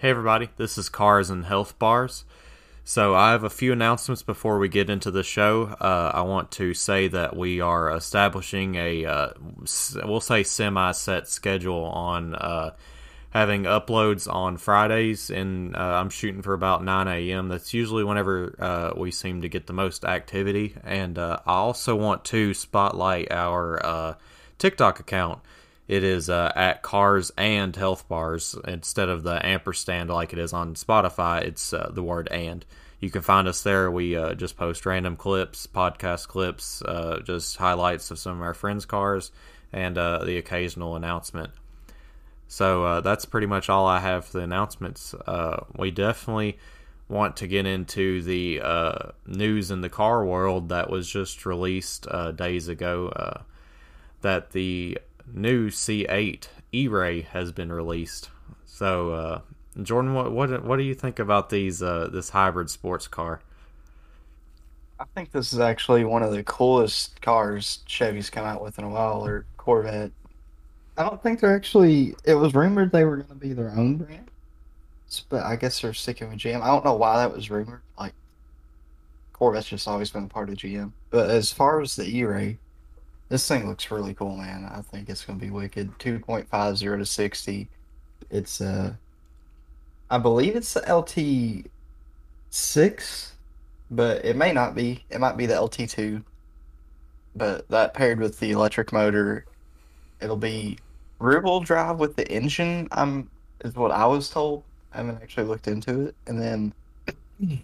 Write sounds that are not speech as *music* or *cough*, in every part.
Hey, everybody, this is Cars and Health Bars. So, I have a few announcements before we get into the show. Uh, I want to say that we are establishing a, uh, we'll say, semi set schedule on uh, having uploads on Fridays, and uh, I'm shooting for about 9 a.m. That's usually whenever uh, we seem to get the most activity. And uh, I also want to spotlight our TikTok account. It is uh, at Cars and Health Bars instead of the ampersand like it is on Spotify. It's uh, the word and. You can find us there. We uh, just post random clips, podcast clips, uh, just highlights of some of our friends' cars, and uh, the occasional announcement. So uh, that's pretty much all I have for the announcements. we definitely want to get into the news in the car world that was just released days ago. that the new C8 E-Ray has been released. So, uh, Jordan, what what what do you think about these uh, this hybrid sports car? I think this is actually one of the coolest cars Chevy's come out with in a while, or Corvette. I don't think they're actually. It was rumored they were going to be their own brand, but I guess they're sticking with GM. I don't know why that was rumored. Like Corvette's just always been part of GM. But as far as the E-Ray, this thing looks really cool, man. I think it's gonna be wicked. Two point five zero to sixty. It's uh, I believe it's the LT six, but it may not be. It might be the LT two. But that paired with the electric motor, it'll be rear wheel drive with the engine. I'm is what I was told. I haven't actually looked into it, and then *clears throat*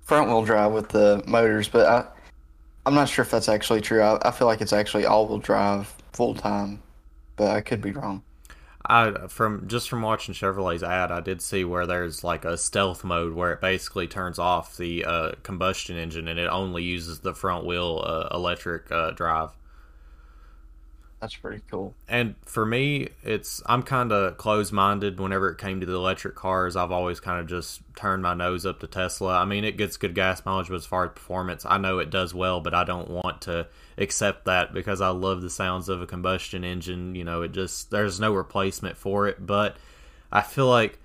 front wheel drive with the motors. But I I'm not sure if that's actually true. I, I feel like it's actually all-wheel drive full time, but I could be wrong. I from just from watching Chevrolet's ad, I did see where there's like a stealth mode where it basically turns off the uh, combustion engine and it only uses the front wheel uh, electric uh, drive. That's pretty cool. And for me, it's I'm kind of closed minded whenever it came to the electric cars. I've always kind of just turned my nose up to Tesla. I mean, it gets good gas mileage, but as far as performance, I know it does well, but I don't want to accept that because I love the sounds of a combustion engine. You know, it just there's no replacement for it, but I feel like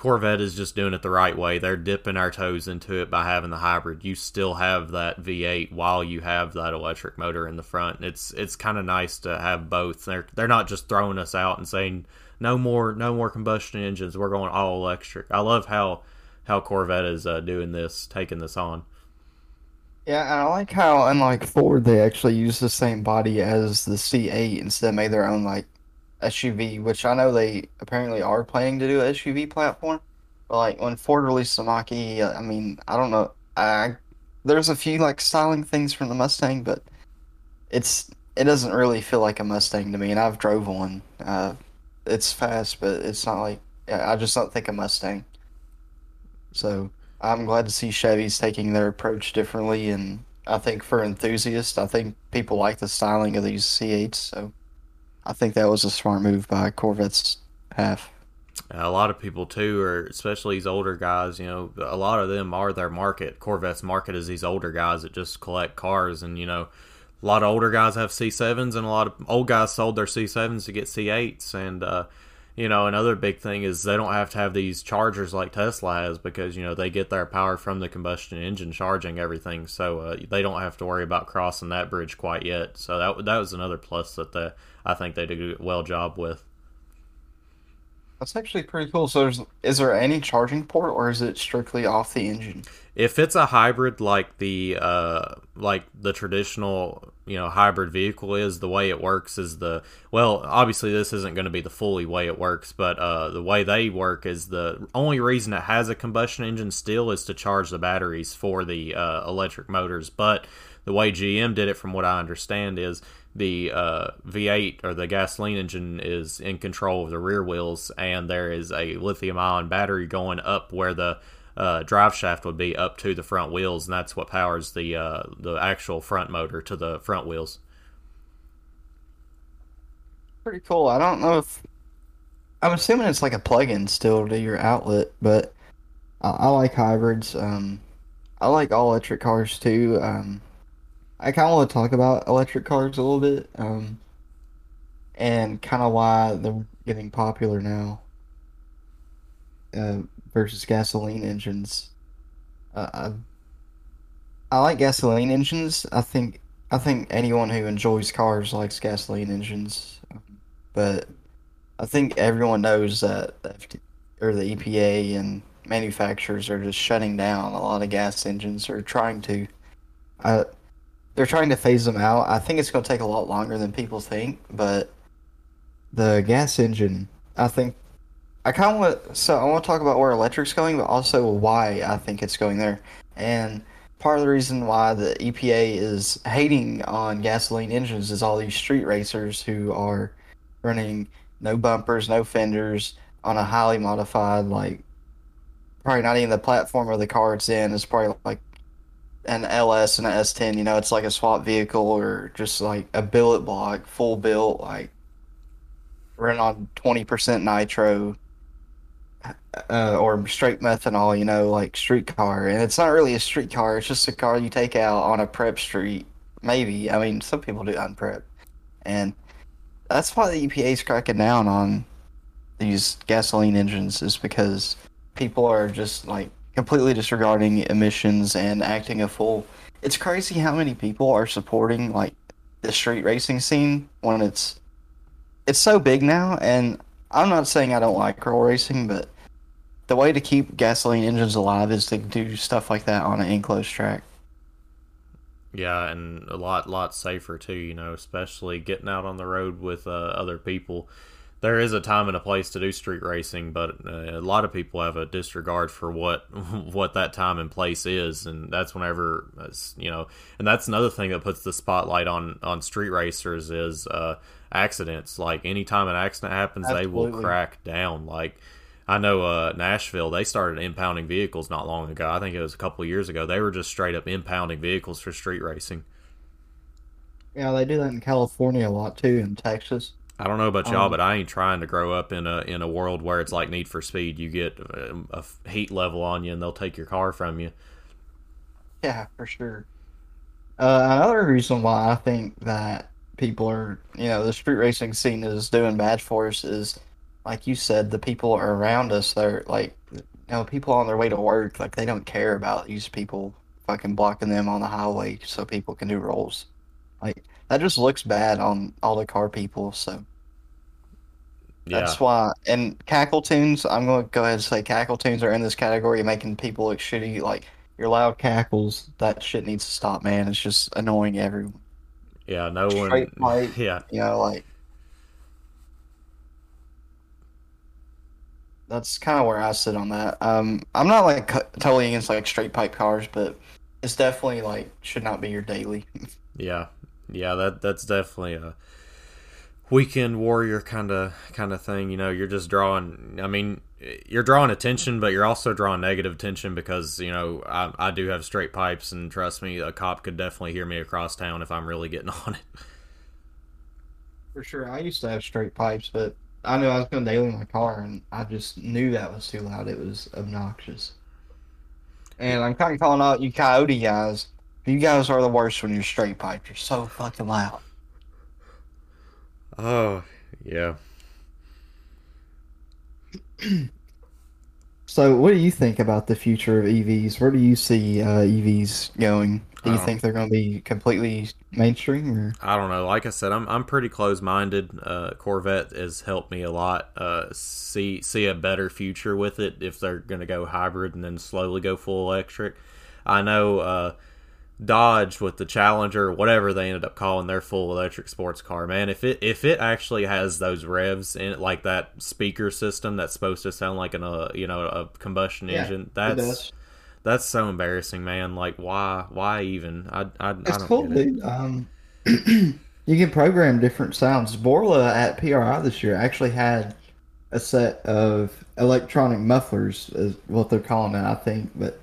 Corvette is just doing it the right way. They're dipping our toes into it by having the hybrid. You still have that V8 while you have that electric motor in the front. It's it's kind of nice to have both. They're they're not just throwing us out and saying no more no more combustion engines. We're going all electric. I love how how Corvette is uh, doing this, taking this on. Yeah, and I like how unlike Ford, they actually use the same body as the C8 instead of made their own like SUV, which I know they apparently are planning to do an SUV platform. But like when Ford released the Mach-E, I mean, I don't know. I there's a few like styling things from the Mustang, but it's it doesn't really feel like a Mustang to me. And I've drove one. Uh, it's fast, but it's not like I just don't think a Mustang. So I'm glad to see Chevy's taking their approach differently, and I think for enthusiasts, I think people like the styling of these C8s. So I think that was a smart move by Corvette's half. A lot of people too, or especially these older guys. You know, a lot of them are their market. Corvette's market is these older guys that just collect cars, and you know, a lot of older guys have C7s, and a lot of old guys sold their C7s to get C8s, and uh, you know, another big thing is they don't have to have these chargers like Tesla has because you know they get their power from the combustion engine charging everything, so uh, they don't have to worry about crossing that bridge quite yet. So that that was another plus that the I think they did a well job with. That's actually pretty cool. So, is there any charging port, or is it strictly off the engine? If it's a hybrid like the uh, like the traditional you know hybrid vehicle is, the way it works is the well. Obviously, this isn't going to be the fully way it works, but uh, the way they work is the only reason it has a combustion engine still is to charge the batteries for the uh, electric motors. But the way GM did it, from what I understand, is the uh, V8 or the gasoline engine is in control of the rear wheels, and there is a lithium ion battery going up where the uh, drive shaft would be up to the front wheels, and that's what powers the uh, the actual front motor to the front wheels. Pretty cool. I don't know if I'm assuming it's like a plug-in still to your outlet, but I, I like hybrids. Um, I like all electric cars too. Um, I kind of want to talk about electric cars a little bit, um, and kind of why they're getting popular now. uh, versus gasoline engines. Uh, I, I like gasoline engines. I think I think anyone who enjoys cars likes gasoline engines, but I think everyone knows that or the EPA and manufacturers are just shutting down a lot of gas engines or trying to. Uh, they're trying to phase them out. I think it's going to take a lot longer than people think, but the gas engine, I think I kind of want so I want to talk about where electric's going, but also why I think it's going there. And part of the reason why the EPA is hating on gasoline engines is all these street racers who are running no bumpers, no fenders on a highly modified, like probably not even the platform or the car it's in. It's probably like an LS and an S10. You know, it's like a swap vehicle or just like a billet block, full built, like run on twenty percent nitro uh, or straight methanol, you know, like street car. And it's not really a street car, it's just a car you take out on a prep street. Maybe. I mean, some people do unprep. And that's why the EPA is cracking down on these gasoline engines, is because people are just like completely disregarding emissions and acting a fool. It's crazy how many people are supporting like the street racing scene when it's it's so big now and I'm not saying I don't like girl racing, but the way to keep gasoline engines alive is to do stuff like that on an enclosed track. Yeah, and a lot lot safer too. You know, especially getting out on the road with uh, other people. There is a time and a place to do street racing, but uh, a lot of people have a disregard for what *laughs* what that time and place is, and that's whenever you know. And that's another thing that puts the spotlight on on street racers is uh, accidents. Like anytime an accident happens, Absolutely. they will crack down. Like I know uh, Nashville, they started impounding vehicles not long ago. I think it was a couple years ago. They were just straight up impounding vehicles for street racing. Yeah, they do that in California a lot too, in Texas. I don't know about y'all, um, but I ain't trying to grow up in a in a world where it's like Need for Speed. You get a, a heat level on you, and they'll take your car from you. Yeah, for sure. Uh, another reason why I think that people are, you know, the street racing scene is doing bad for us is like you said, the people around us, they're like, you know, people on their way to work, like they don't care about these people fucking blocking them on the highway so people can do rolls. Like that just looks bad on all the car people. So yeah. that's why. And crackle tunes, I'm going to go ahead and say crackle tunes are in this category, making people look shitty. Like your loud cackles, that shit needs to stop, man. It's just annoying everyone. Yeah, no Straight *laughs* one. Pipe, yeah, you know, like that's kind of where I sit on that. Um, I'm not like totally against like straight pipe cars, but it's definitely like should not be your daily. *laughs* yeah, yeah, that that's definitely a weekend warrior kind of kind of thing. You know, you're just drawing. I mean, you're drawing attention, but you're also drawing negative attention because you know I, I do have straight pipes, and trust me, a cop could definitely hear me across town if I'm really getting *laughs* on it. For sure, I used to have straight pipes, but I knew I was going to daily in my car, and I just knew that was too loud. It was obnoxious. And I'm kind of calling out you coyote guys. You guys are the worst when you're straight pipe. You're so fucking loud. Oh, yeah. so, what do you think about the future of EVs? Where do you see uh, EVs going? Do you think they're going to be completely mainstream? Or? I don't know. Like I said, I'm I'm pretty close minded. Uh, Corvette has helped me a lot. Uh, see see a better future with it if they're going to go hybrid and then slowly go full electric. I know uh, Dodge with the Challenger, whatever they ended up calling their full electric sports car. Man, if it if it actually has those revs in it, like that speaker system that's supposed to sound like an uh, you know a combustion yeah, engine, that's that's so embarrassing, man. Like, why? Why even? I, I, it's I don't cool, dude. It. Um, *clears throat* you can program different sounds. Borla at PRI this year actually had a set of electronic mufflers, is what they're calling it, I think. But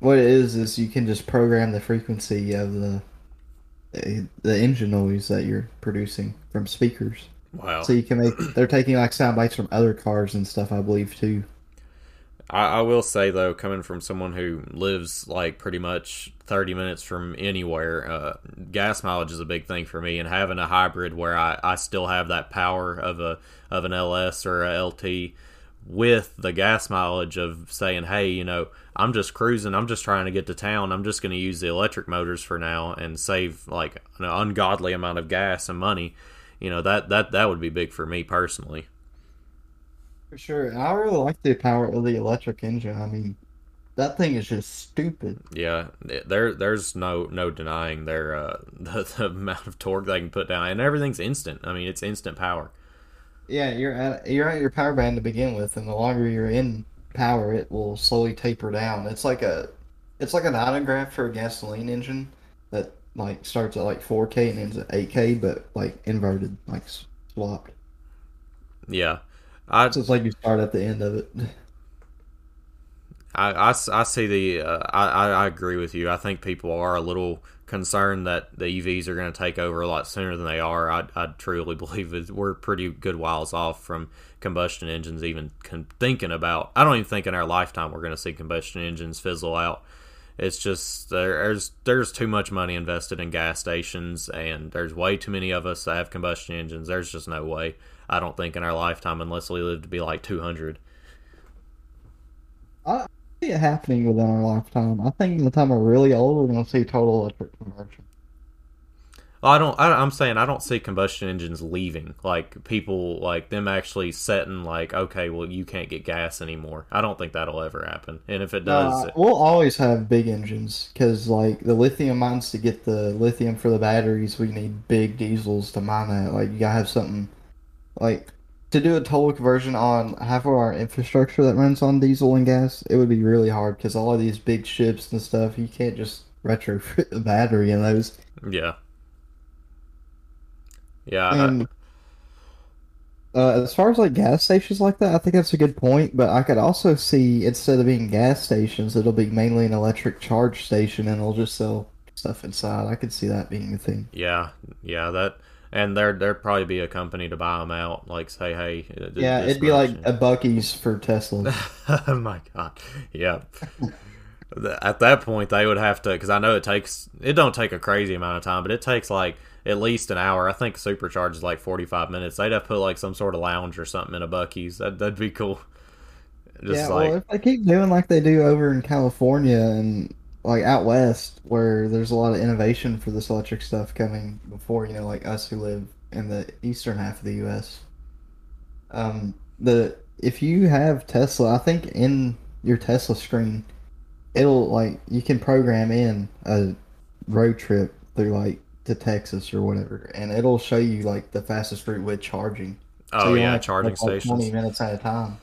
what it is is you can just program the frequency of the the engine noise that you're producing from speakers. Wow! So you can make. They're taking like sound bites from other cars and stuff, I believe, too. I, I, will say though, coming from someone who lives like pretty much 30 minutes from anywhere, uh, gas mileage is a big thing for me, and having a hybrid where I, I still have that power of a of an LS or a LT with the gas mileage of saying, hey, you know, I'm just cruising, I'm just trying to get to town, I'm just going to use the electric motors for now and save like an ungodly amount of gas and money. You know that that that would be big for me personally. For sure. I really like the power of the electric engine. I mean, that thing is just stupid. Yeah, there there's no no denying their uh, *laughs* the, the amount of torque they can put down, and everything's instant. I mean, it's instant power. Yeah, you're at you're at your power band to begin with, and the longer you're in power, it will slowly taper down. It's like a it's like an dynagraph for a gasoline engine that like starts at like 4K and ends at 8K, but like inverted, like swapped. Yeah, I, so it's like you start at the end of it. I, I, I see the uh, I, I agree with you. I think people are a little concerned that the EVs are going to take over a lot sooner than they are. I, I truly *laughs* believe we're pretty good whiles off from combustion engines even con- thinking about. I don't even think in our lifetime we're going to see combustion engines fizzle out. It's just there's there's too much money invested in gas stations, and there's way too many of us that have combustion engines. There's just no way. I don't think in our lifetime, unless we live to be like 200. I see it happening within our lifetime. I think in the time we're really old, we're going to see total electric conversion. Well, I don't. I, am saying I don't see combustion engines leaving. Like people, like them actually setting, like, okay, well, you can't get gas anymore. I don't think that'll ever happen. And if it does, uh, we'll always have big engines because, like, the lithium mines to get the lithium for the batteries, we need big diesels to mine that. Like, you gotta have something, like, to do a total conversion on half of our infrastructure that runs on diesel and gas. It would be really hard because all of these big ships and stuff, you can't just retrofit the *laughs* battery in those. Yeah. Yeah. And uh, as far as like gas stations like that, I think that's a good point. But I could also see instead of being gas stations, it'll be mainly an electric charge station, and they'll just sell stuff inside. I could see that being a thing. Yeah, yeah, that. And there, there'd probably be a company to buy them out. Like say, hey, uh, yeah, it'd be like a Buc-ee's for Tesla. *laughs* oh my god, yeah. At that point, they would have to, because I know it takes. It don't take a crazy amount of time, but it takes like at least an hour. I think supercharge is like forty five minutes. They'd have to put like some sort of lounge or something in a Buc-ee's. That that'd be cool. *laughs* Just yeah, like, well, if they keep doing like they do over in California and like out west, where there's a lot of innovation for this electric stuff coming before you know, like us who live in the eastern half of the U.S. Um, the if you have Tesla, I think in your Tesla screen, it'll like you can program in a road trip through like to Texas or whatever, and it'll show you like the fastest route with charging. Oh so yeah, charging like, stations. Twenty minutes at a time.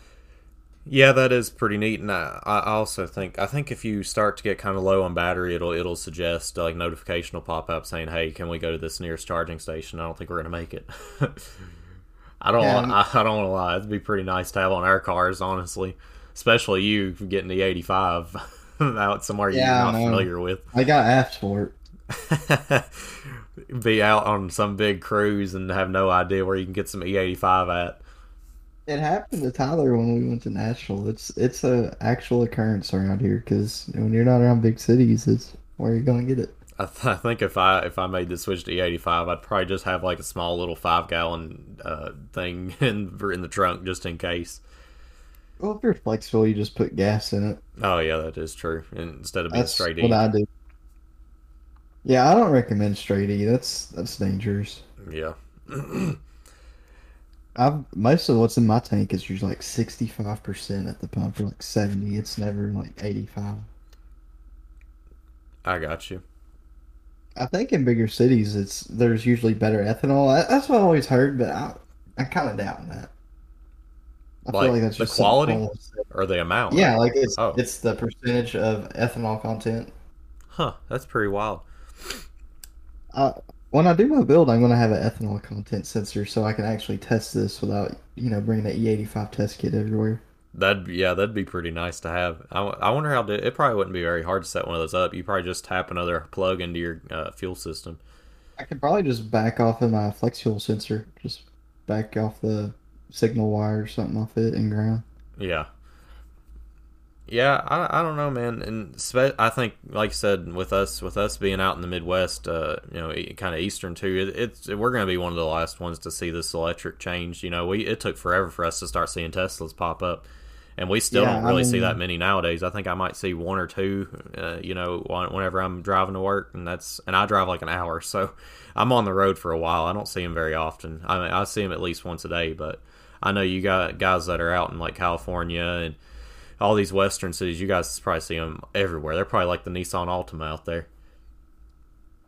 Yeah, that is pretty neat, and I, I also think I think if you start to get kind of low on battery, it'll it'll suggest like notification will pop up saying, "Hey, can we go to this nearest charging station?" I don't think we're gonna make it. *laughs* I don't. Yeah, I, I don't want to lie. It'd be pretty nice to have on our cars, honestly, especially you getting the eighty five *laughs* out somewhere yeah, you're not familiar with. I got for it. *laughs* be out on some big cruise and have no idea where you can get some E85 at. It happened to Tyler when we went to Nashville. It's it's a actual occurrence around here because when you're not around big cities, it's where you're gonna get it. I, th- I, think if I if I made the switch to E85, I'd probably just have like a small little five gallon uh, thing *laughs* in in the trunk just in case. Well, if you're flexible, you just put gas in it. Oh yeah, that is true. Instead of being That's straight what I do. Yeah, I don't recommend straight E. That's that's dangerous. Yeah. *clears throat* I've most of what's in my tank is usually like sixty five percent at the pump or like seventy. It's never like eighty five. I got you. I think in bigger cities, it's there's usually better ethanol. That's what I always heard, but I I kind of doubt that. I like, feel like that's the quality or the amount. Yeah, like it's oh. it's the percentage of ethanol content. Huh, that's pretty wild. Uh, when I do my build, I'm going to have an ethanol content sensor so I can actually test this without, you know, bringing the E85 test kit everywhere. That'd yeah, that'd be pretty nice to have. I, I wonder how to, it probably wouldn't be very hard to set one of those up. You probably just tap another plug into your uh, fuel system. I could probably just back off of my flex fuel sensor, just back off the signal wire or something off it and ground. Yeah, Yeah, I, I don't know, man, and spe- I think, like I said, with us with us being out in the Midwest, uh, you know, kind of Eastern too, it, it's we're going to be one of the last ones to see this electric change. You know, we it took forever for us to start seeing Teslas pop up, and we still Yeah, don't I really see that many nowadays. I think I might see one or two, uh, you know, whenever I'm driving to work, and that's and I drive like an hour, *laughs* so I'm on the road for a while. I don't see them very often. I mean, I see them at least once a day, but I know you got guys that are out in like California and all these western cities. You guys probably see them everywhere. They're probably like the Nissan Altima out there.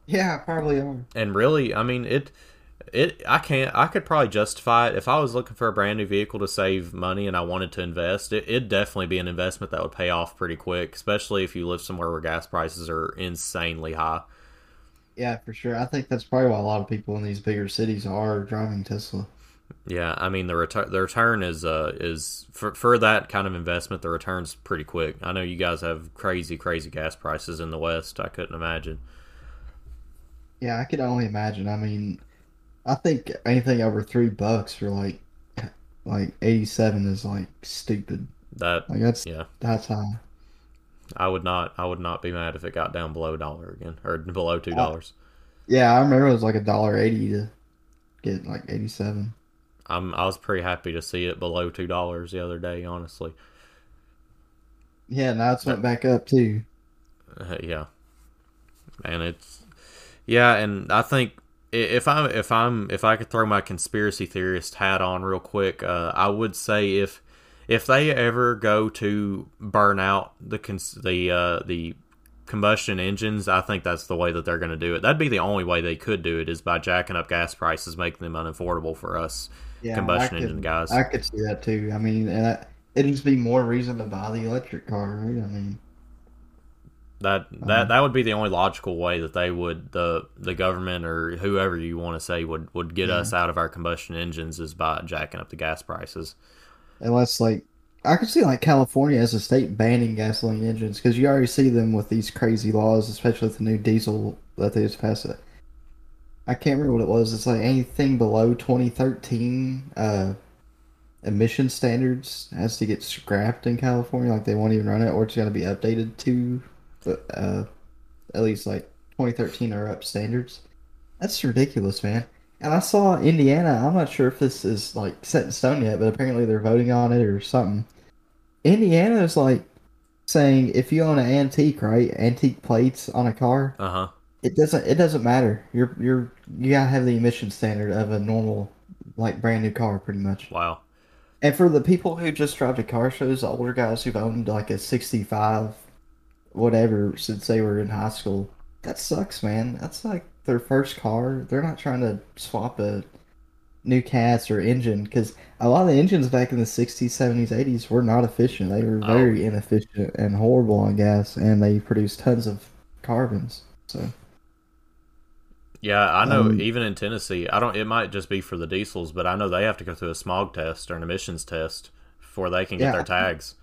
Yeah, probably are. And really, I mean, it it I can't I could probably justify it if I was looking for a brand new vehicle to save money and I wanted to invest. It, it'd definitely be an investment that would pay off pretty quick, especially if you live somewhere where gas prices are insanely high. Yeah, for sure. I think that's probably why a lot of people in these bigger cities are driving Tesla. Yeah, I mean the return the return is uh is for for that kind of investment the return's pretty quick. I know you guys have crazy crazy gas prices in the West. I couldn't imagine. Yeah, I could only imagine. I mean, I think anything over three bucks for like like 87 is like stupid. That Like that's yeah, that's high. I would not I would not be mad if it got down below a dollar again or below two dollars. Yeah, I remember it was like a dollar eighty to get like 87. I'm I was pretty happy to see it below two dollars the other day. Honestly, Yeah, now it's went back up too. uh, yeah, and it's yeah, and I think if I'm if I'm if I could throw my conspiracy theorist hat on real quick, uh, I would say if if they ever go to burn out the cons- the uh, the combustion engines, I think that's the way that they're going to do it. That'd be the only way they could do it is by jacking up gas prices, making them unaffordable for us Yeah, combustion could, engine guys. I could see that too. I mean, that, it'd just be more reason to buy the electric car, right? I mean, That that that would be the only logical way that they would the the government or whoever you want to say would would get Yeah. us out of our combustion engines is by jacking up the gas prices. unless like I could see like California as a state banning gasoline engines because you already see them with these crazy laws, especially with the new diesel that they just passed. It. I can't remember what it was. It's like anything below 2013 uh, emission standards has to get scrapped in California. Like they won't even run it, or it's going to be updated to uh, at least like 2013 or up standards. That's ridiculous, man. And I saw Indiana. I'm not sure if this is like set in stone yet, but apparently they're voting on it or something. Indiana is like saying if you own an antique, right, antique plates on a car, Uh huh. it doesn't it doesn't matter. You're you're you gotta have the emission standard of a normal, like brand new car, pretty much. Wow. And for the people who just drive to car shows, the older guys who've owned like a 65, whatever, since they were in high school, that sucks, man. That's like their first car. They're not trying to swap a new cats or engine because a lot of the engines back in the 60s, 70s, 80s were not efficient. They were Oh. very inefficient and horrible on gas, and they produced tons of carbons. So, Yeah, I know. Um, even in Tennessee, I don't. It might just be for the diesels, but I know they have to go through a smog test or an emissions test before they can get Yeah, their tags.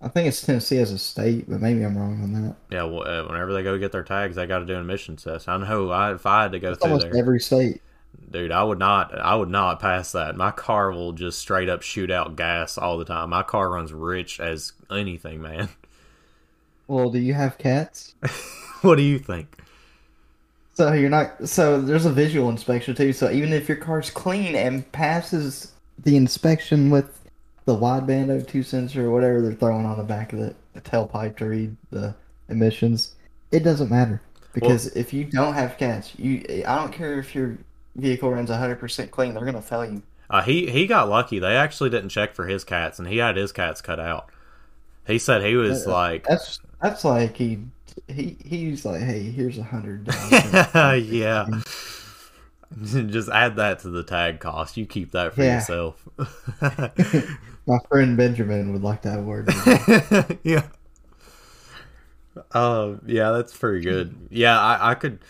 I think it's Tennessee as a state, but maybe I'm wrong on that. Yeah, well, uh, whenever they go get their tags, they got to do an emissions test. I know. I, if I had to go It's through almost there, every state. Dude, I would not. I would not pass that. My car will just straight up shoot out gas all the time. My car runs rich as anything, man. *laughs* Well, do you have cats? what do you think? So you're not. So there's a visual inspection too. So even if your car's clean and passes the inspection with the wideband O2 sensor or whatever they're throwing on the back of the, the tailpipe to read the emissions, it doesn't matter because if you don't have cats, you I don't care if your vehicle runs 100% clean, they're gonna fail you. Uh, he he got lucky. They actually didn't check for his cats, and he had his cats cut out. He said he was Uh, like, That's that's like he he he's like, hey, here's a hundred dollars. *laughs* yeah. *laughs* Just add that to the tag cost. You keep that for Yeah. yourself. *laughs* My friend Benjamin would like to have word. yeah. Uh, yeah, that's pretty good. Yeah, I, I could,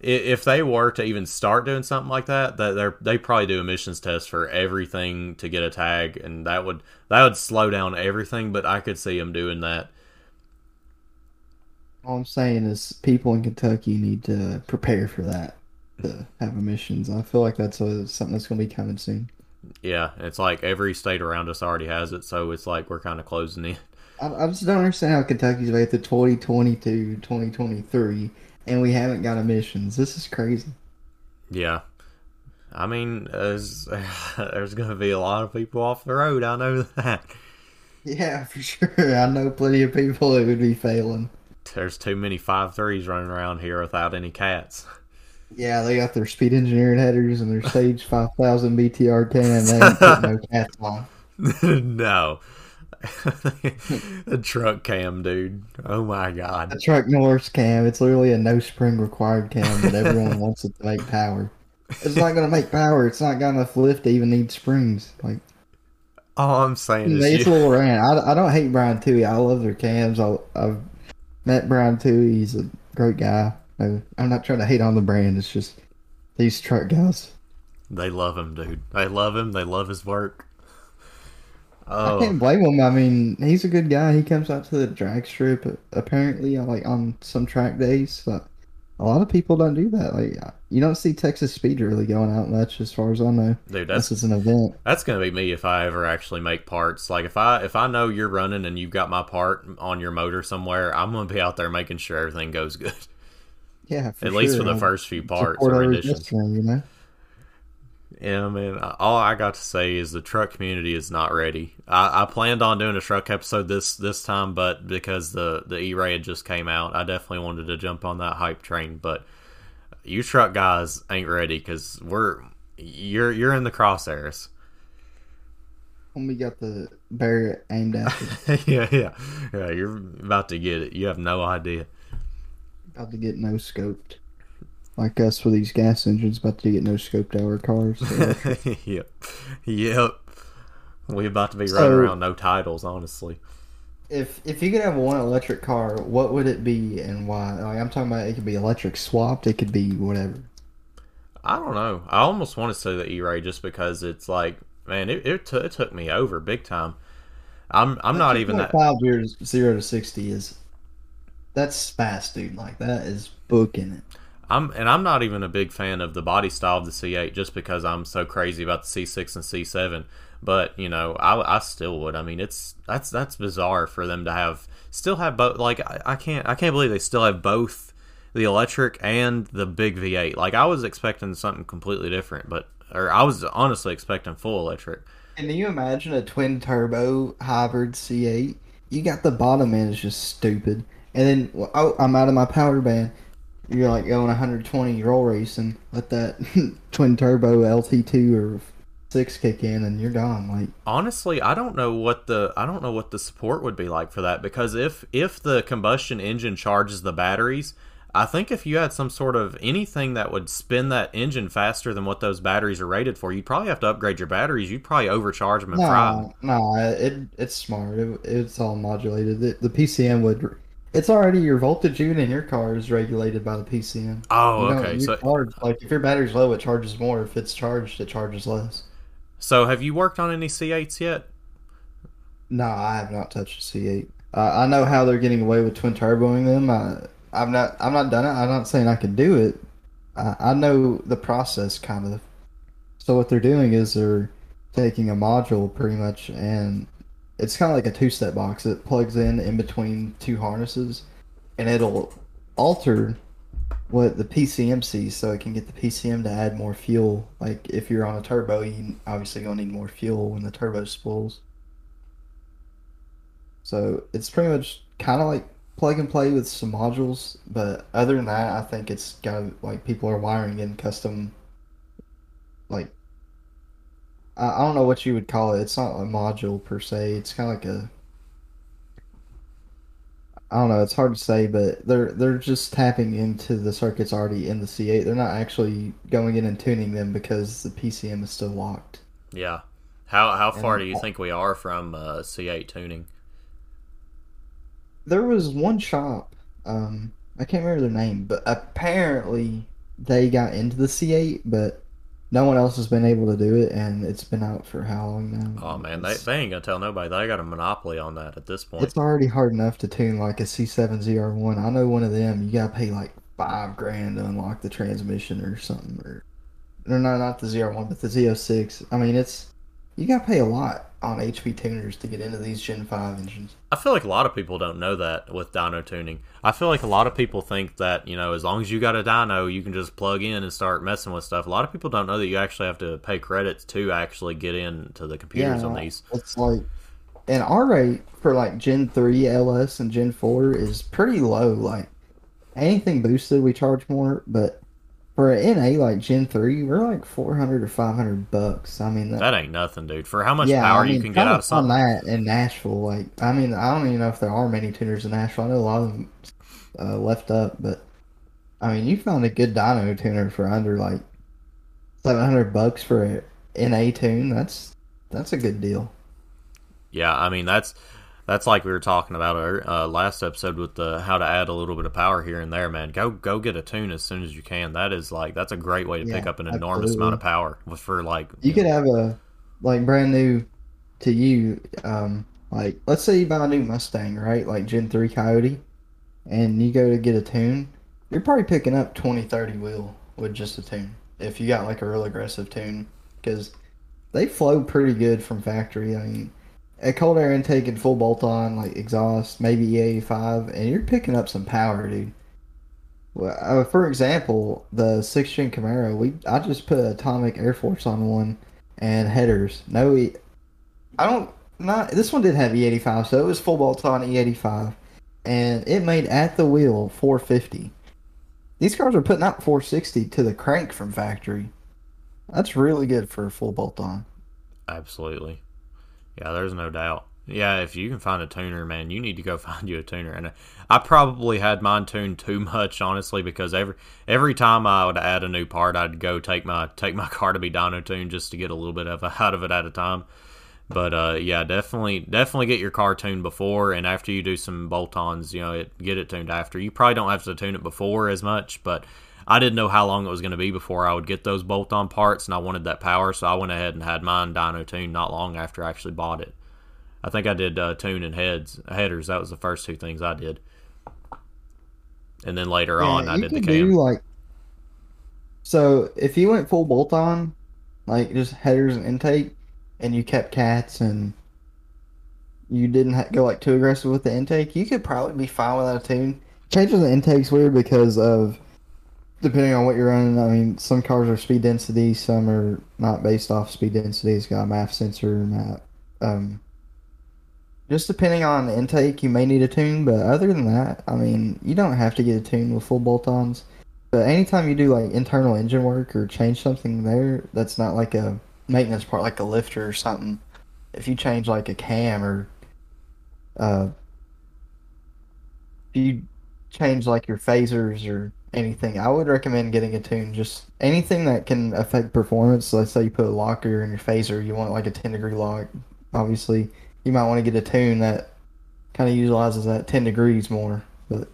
if they were to even start doing something like that, that they they probably do emissions tests for everything to get a tag, and that would that would slow down everything. But I could see them doing that. All I'm saying is people in Kentucky need to prepare for that to have emissions. I feel like that's a, something that's going to be coming soon. Yeah, it's like every state around us already has it, so it's like we're kind of closing in. I, I just don't understand how Kentucky's made to 2022, 2023, and we haven't got emissions. This is crazy. Yeah. I mean, there's, *laughs* there's going to be a lot of people off the road. I know that. Yeah, for sure. I know plenty of people that would be failing. There's too many five threes running around here without any cats. Yeah, they got their speed engineering headers and their *laughs* Sage 5000 BTR can. They ain't put no *laughs* cats on. no. *laughs* the truck cam, dude. Oh my god. The truck Norris cam. It's literally a no spring required cam, but everyone *laughs* wants it to make power. It's not gonna make power. It's not got enough lift to even need springs. Like all I'm saying is, it's you... a little ran. I, I don't hate Brian Tooley. I love their cams. I, I've met Brian Tooley. He's a great guy. I'm not trying to hate on the brand. It's just these truck guys. They love him, dude. They love him. They love his work. Oh. I can't blame him. I mean, he's a good guy. He comes out to the drag strip apparently, uh, like on some track days. But a lot of people don't do that. Like uh, you don't see Texas Speed really going out much, as far as I know. Dude, that's this is an event. That's gonna be me if I ever actually make parts. Like if I if I know you're running and you've got my part on your motor somewhere, I'm gonna be out there making sure everything goes good. Yeah, at sure. least for the first few parts or renditions. You know. Yeah, man. All I got to say is the truck community is not ready. I, I planned on doing a truck episode this this time, but because the the E Ray had just came out, I definitely wanted to jump on that hype train. But you truck guys ain't ready because we're you're you're in the crosshairs. When we got the barrier aimed at you. *laughs* yeah, yeah, yeah. You're about to get it. You have no idea. About to get no scoped like us with these gas engines about to get no scoped our cars. *laughs* yep. Yep. We about to be so, running around no titles, honestly. If if you could have one electric car, what would it be and why? Like I'm talking about it could be electric swapped, it could be whatever. I don't know. I almost want to say the E-Ray just because it's like, man, it it, t- it took me over big time. I'm I'm not even that five years zero to sixty is that's fast, dude. Like that is booking it. I'm and I'm not even a big fan of the body style of the C8 just because I'm so crazy about the C6 and C7. But you know, I, I still would. I mean, it's that's that's bizarre for them to have still have both. Like I, I can't I can't believe they still have both the electric and the big V8. Like I was expecting something completely different, but or I was honestly expecting full electric. Can you imagine a twin turbo hybrid C8? You got the bottom end is just stupid, and then oh, I'm out of my power band you're like going 120 roll racing, let that *laughs* twin turbo LT2 or six kick in, and you're gone. Like honestly, I don't know what the I don't know what the support would be like for that because if if the combustion engine charges the batteries. I think if you had some sort of anything that would spin that engine faster than what those batteries are rated for, you'd probably have to upgrade your batteries. You'd probably overcharge them and no, fry. No, it it's smart. It, it's all modulated. The, the PCM would it's already your voltage unit in your car is regulated by the PCM. Oh, you know, okay. So charge, like if your battery's low, it charges more. If it's charged, it charges less. So have you worked on any C8s yet? No, I have not touched a C8. Uh, I know how they're getting away with twin turboing them. I, I've not. I'm not done it. I'm not saying I can do it. I, I know the process kind of. So what they're doing is they're taking a module pretty much and it's kind of like a two step box. It plugs in in between two harnesses, and it'll alter what the PCM sees, so it can get the PCM to add more fuel. Like if you're on a turbo, you obviously gonna need more fuel when the turbo spools. So it's pretty much kind of like plug and play with some modules, but other than that, I think it's got like people are wiring in custom like I don't know what you would call it. It's not a module per se. It's kind of like a I don't know. It's hard to say, but they're they're just tapping into the circuits already in the C8. They're not actually going in and tuning them because the PCM is still locked. Yeah. How how far and, do you think we are from uh, C8 tuning? There was one shop. Um, I can't remember their name, but apparently they got into the C8, but no one else has been able to do it, and it's been out for how long now? Oh man, they, they ain't gonna tell nobody. They got a monopoly on that at this point. It's already hard enough to tune like a C7 ZR1. I know one of them. You gotta pay like five grand to unlock the transmission or something, or no, no, not the ZR1, but the Z06. I mean, it's you got to pay a lot on HP tuners to get into these Gen 5 engines. I feel like a lot of people don't know that with dyno tuning. I feel like a lot of people think that, you know, as long as you got a dyno, you can just plug in and start messing with stuff. A lot of people don't know that you actually have to pay credits to actually get into the computers Yeah, on these. it's like, and our rate for like Gen 3 LS and Gen 4 is pretty low. Like, anything boosted, we charge more, but for an NA like Gen 3, we're like 400 or 500 bucks. I mean, that, That ain't nothing, dude. For how much yeah, power I mean, you can get out of on something. that in Nashville. Like, I mean, I don't even know if there are many tuners in Nashville. I know a lot of them uh, left up, but I mean, you found a good dyno tuner for under like 700 bucks for a NA tune. That's that's a good deal. Yeah, I mean that's that's like we were talking about our uh, last episode with the how to add a little bit of power here and there, man. Go go get a tune as soon as you can. That is like that's a great way to pick up an enormous amount of power for like You could have a like brand new to you. Um, like let's say you buy a new Mustang, right? Like Gen 3 Coyote, and you go to get a tune. You're probably picking up 20, 30 wheel with just a tune. If you got like a real aggressive tune, because they flow pretty good from factory. I mean, a cold air intake and full bolt on, like exhaust, maybe E85, and you're picking up some power, dude. Well, uh, for example, the six gen Camaro, we I just put atomic Air Force on one and headers. No, E- I don't not this one did have E85, so it was full bolt on E85, and it made at the wheel 450. These cars are putting out 460 to the crank from factory. That's really good for a full bolt on. Absolutely. Yeah, there's no doubt. Yeah, if you can find a tuner, man, you need to go *laughs* find you a tuner. And I probably had mine tuned too much, honestly, because every every time I would add a new part, I'd go take my take my *laughs* car to be dyno tuned just to get a little bit of a *laughs* out of it at a time. But uh, yeah, definitely definitely get your car tuned before and after you do some bolt-ons. You know, it, get it tuned after. You probably don't have to tune it before as much, but I didn't know how long it was going to be before I would get those bolt-on parts, and I wanted that power, so I went ahead and had mine dyno tuned not long after I actually bought it. I think I did uh, tune and heads headers. That was the first two things I did, and then later on I did the cam. like so if you went full bolt on, like just headers and intake, and you kept cats and you didn't ha- go like too aggressive with the intake, you could probably be fine without a tune. Changing the intake's weird because of depending on what you're running. I mean, some cars are speed density, some are not based off speed density. It's got a MAF sensor, and map. Um, just depending on the intake, you may need a tune, but other than that, I mean, you don't have to get a tune with full bolt-ons. But anytime you do like internal engine work or change something there, that's not like a maintenance part, like a lifter or something. If you change like a cam or uh, you change like your phasers or anything, I would recommend getting a tune. Just anything that can affect performance. Let's say you put a locker in your phaser, you want like a 10 degree lock. Obviously, you might want to get a tune that kind of utilizes that 10 degrees more. But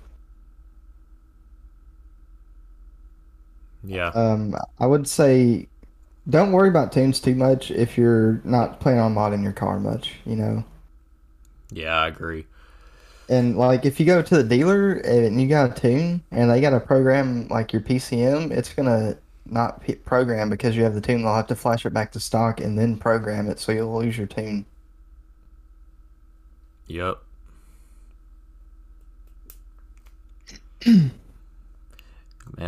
Yeah, um, I would say don't worry about tunes too much if you're not planning on modding your car much, you know. yeah, I agree. And like if you go to the dealer and you got a tune and they got a program like your PCM, it's gonna not p- program because you have the tune. They'll have to flash it back to stock and then program it, so you'll lose your tune. Yep. *clears throat* Man,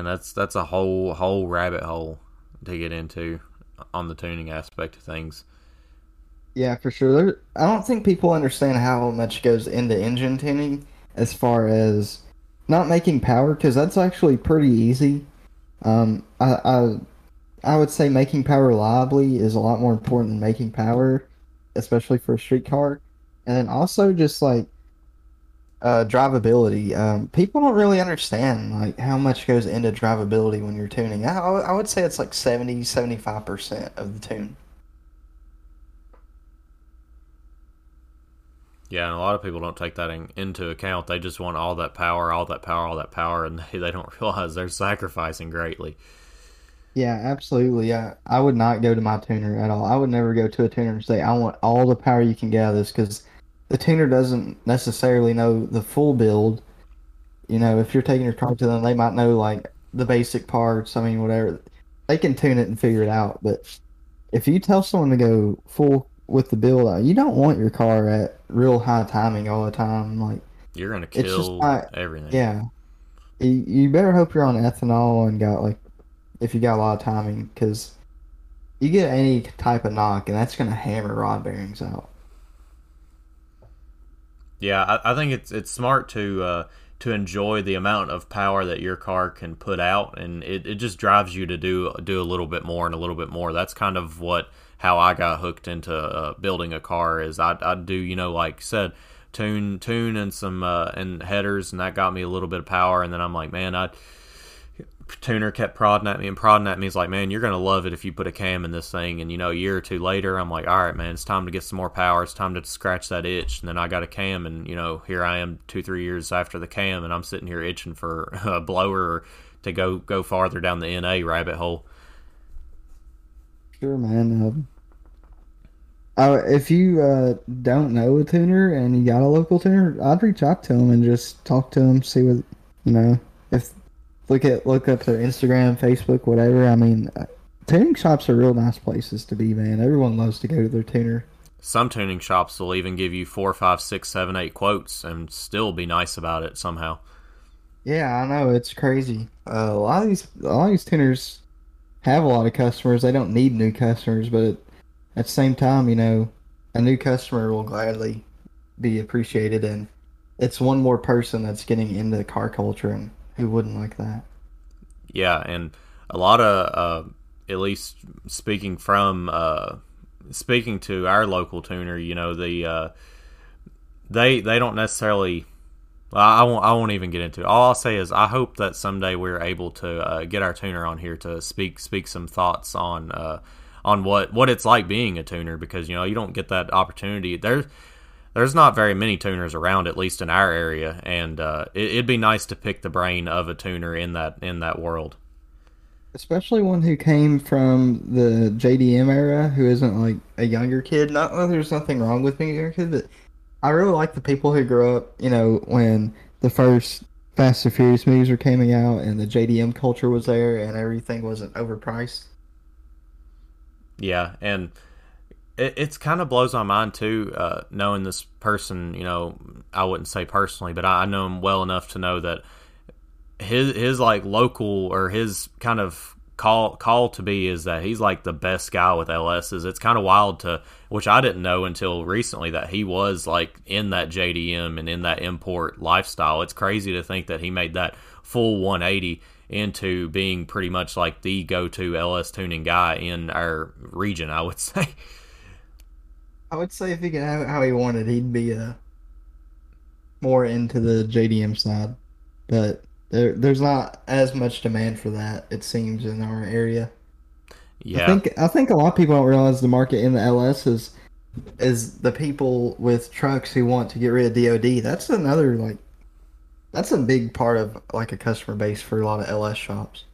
that's that's a whole whole rabbit hole to get into on the tuning aspect of things. Yeah, for sure. There, I don't think people understand how much goes into engine tuning as far as not making power because that's actually pretty easy. Um, I, I I would say making power reliably is a lot more important than making power, especially for a street car. And then also just like uh, drivability. Um, people don't really understand like how much goes into drivability when you're tuning. I, I would say it's like 70, 75% of the tune. Yeah, and a lot of people don't take that in, into account. They just want all that power, all that power, all that power, and *laughs* they, they don't realize they're sacrificing greatly. Yeah, absolutely. Yeah, I would not go to my tuner at all. I would never go to a tuner and say, I want all the power you can get out of this because the tuner doesn't necessarily know the full build. You know, if you're taking your car to them, they might know like the basic parts. I mean, whatever. They can tune it and figure it out. But if you tell someone to go full with the build out, you don't want your car at real high timing all the time. Like You're gonna it's just kill not. everything. Yeah, you, you better hope you're on ethanol and got like if you got a lot of timing because you get any type of knock and that's gonna hammer rod bearings out. Yeah, I, I think it's it's smart to uh, to enjoy the amount of power that your car can put out, and it, it just drives you to do do a little bit more and a little bit more. That's kind of what how I got hooked into uh, building a car is I I do you know like said tune tune and some uh, and headers, and that got me a little bit of power, and then I'm like, man, I tuner kept prodding at me and prodding at me. He's like, man, you're gonna love it if you put a cam in this thing. And you know, a year or two later, I'm like, all right, man, it's time to get some more power. It's time to scratch that itch. And then I got a cam, and you know, here I am, two three years after the cam, and I'm sitting here itching for *laughs* a blower to go go farther down the NA rabbit hole. Sure, man. Um, uh, if you uh, don't know a tuner and you got a local tuner, I'd reach out to them and just talk to them, see what you know. If look at look up their Instagram, Facebook, whatever. I mean, uh, tuning shops are real nice places to be, man. Everyone loves to go to their tuner. Some tuning shops will even give you four, five, six, seven, eight quotes and still be nice about it somehow. Yeah, I know it's crazy. Uh, a lot of these a lot of these tuners have a lot of customers. They don't need new customers, but at the same time, you know, a new customer will gladly be appreciated, and it's one more person that's getting into the car culture, and who wouldn't like that? Yeah, and a lot of, uh, at least speaking from, uh, speaking to our local tuner, you know, the, uh, they they don't necessarily. I won't. I won't even get into it. All I'll say is I hope that someday we're able to uh, get our tuner on here to speak speak some thoughts on uh, on what what it's like being a tuner because you know you don't get that opportunity. There's there's not very many tuners around, at least in our area, and uh, it, it'd be nice to pick the brain of a tuner in that in that world. Especially one who came from the JDM era, who isn't like a younger kid. Not that there's nothing wrong with being a younger kid, but I really like the people who grew up, you know, when the first Fast and Furious movies were coming out and the JDM culture was there and everything wasn't overpriced. Yeah, and it it's kind of blows my mind too, uh, knowing this person. You know, I wouldn't say personally, but I, I know him well enough to know that his his like local or his kind of call call to be is that he's like the best guy with LSs. It's kind of wild to which I didn't know until recently that he was like in that JDM and in that import lifestyle. It's crazy to think that he made that full 180 into being pretty much like the go-to LS tuning guy in our region, I would *laughs* say. I would say if he could have it how he wanted, he'd be uh, more into the JDM side. But there, there's not as much demand for that, it seems, in our area. Yeah, I think I think a lot of people don't realize the market in the LS is is the people with trucks who want to get rid of DOD. That's another like that's a big part of like a customer base for a lot of LS shops.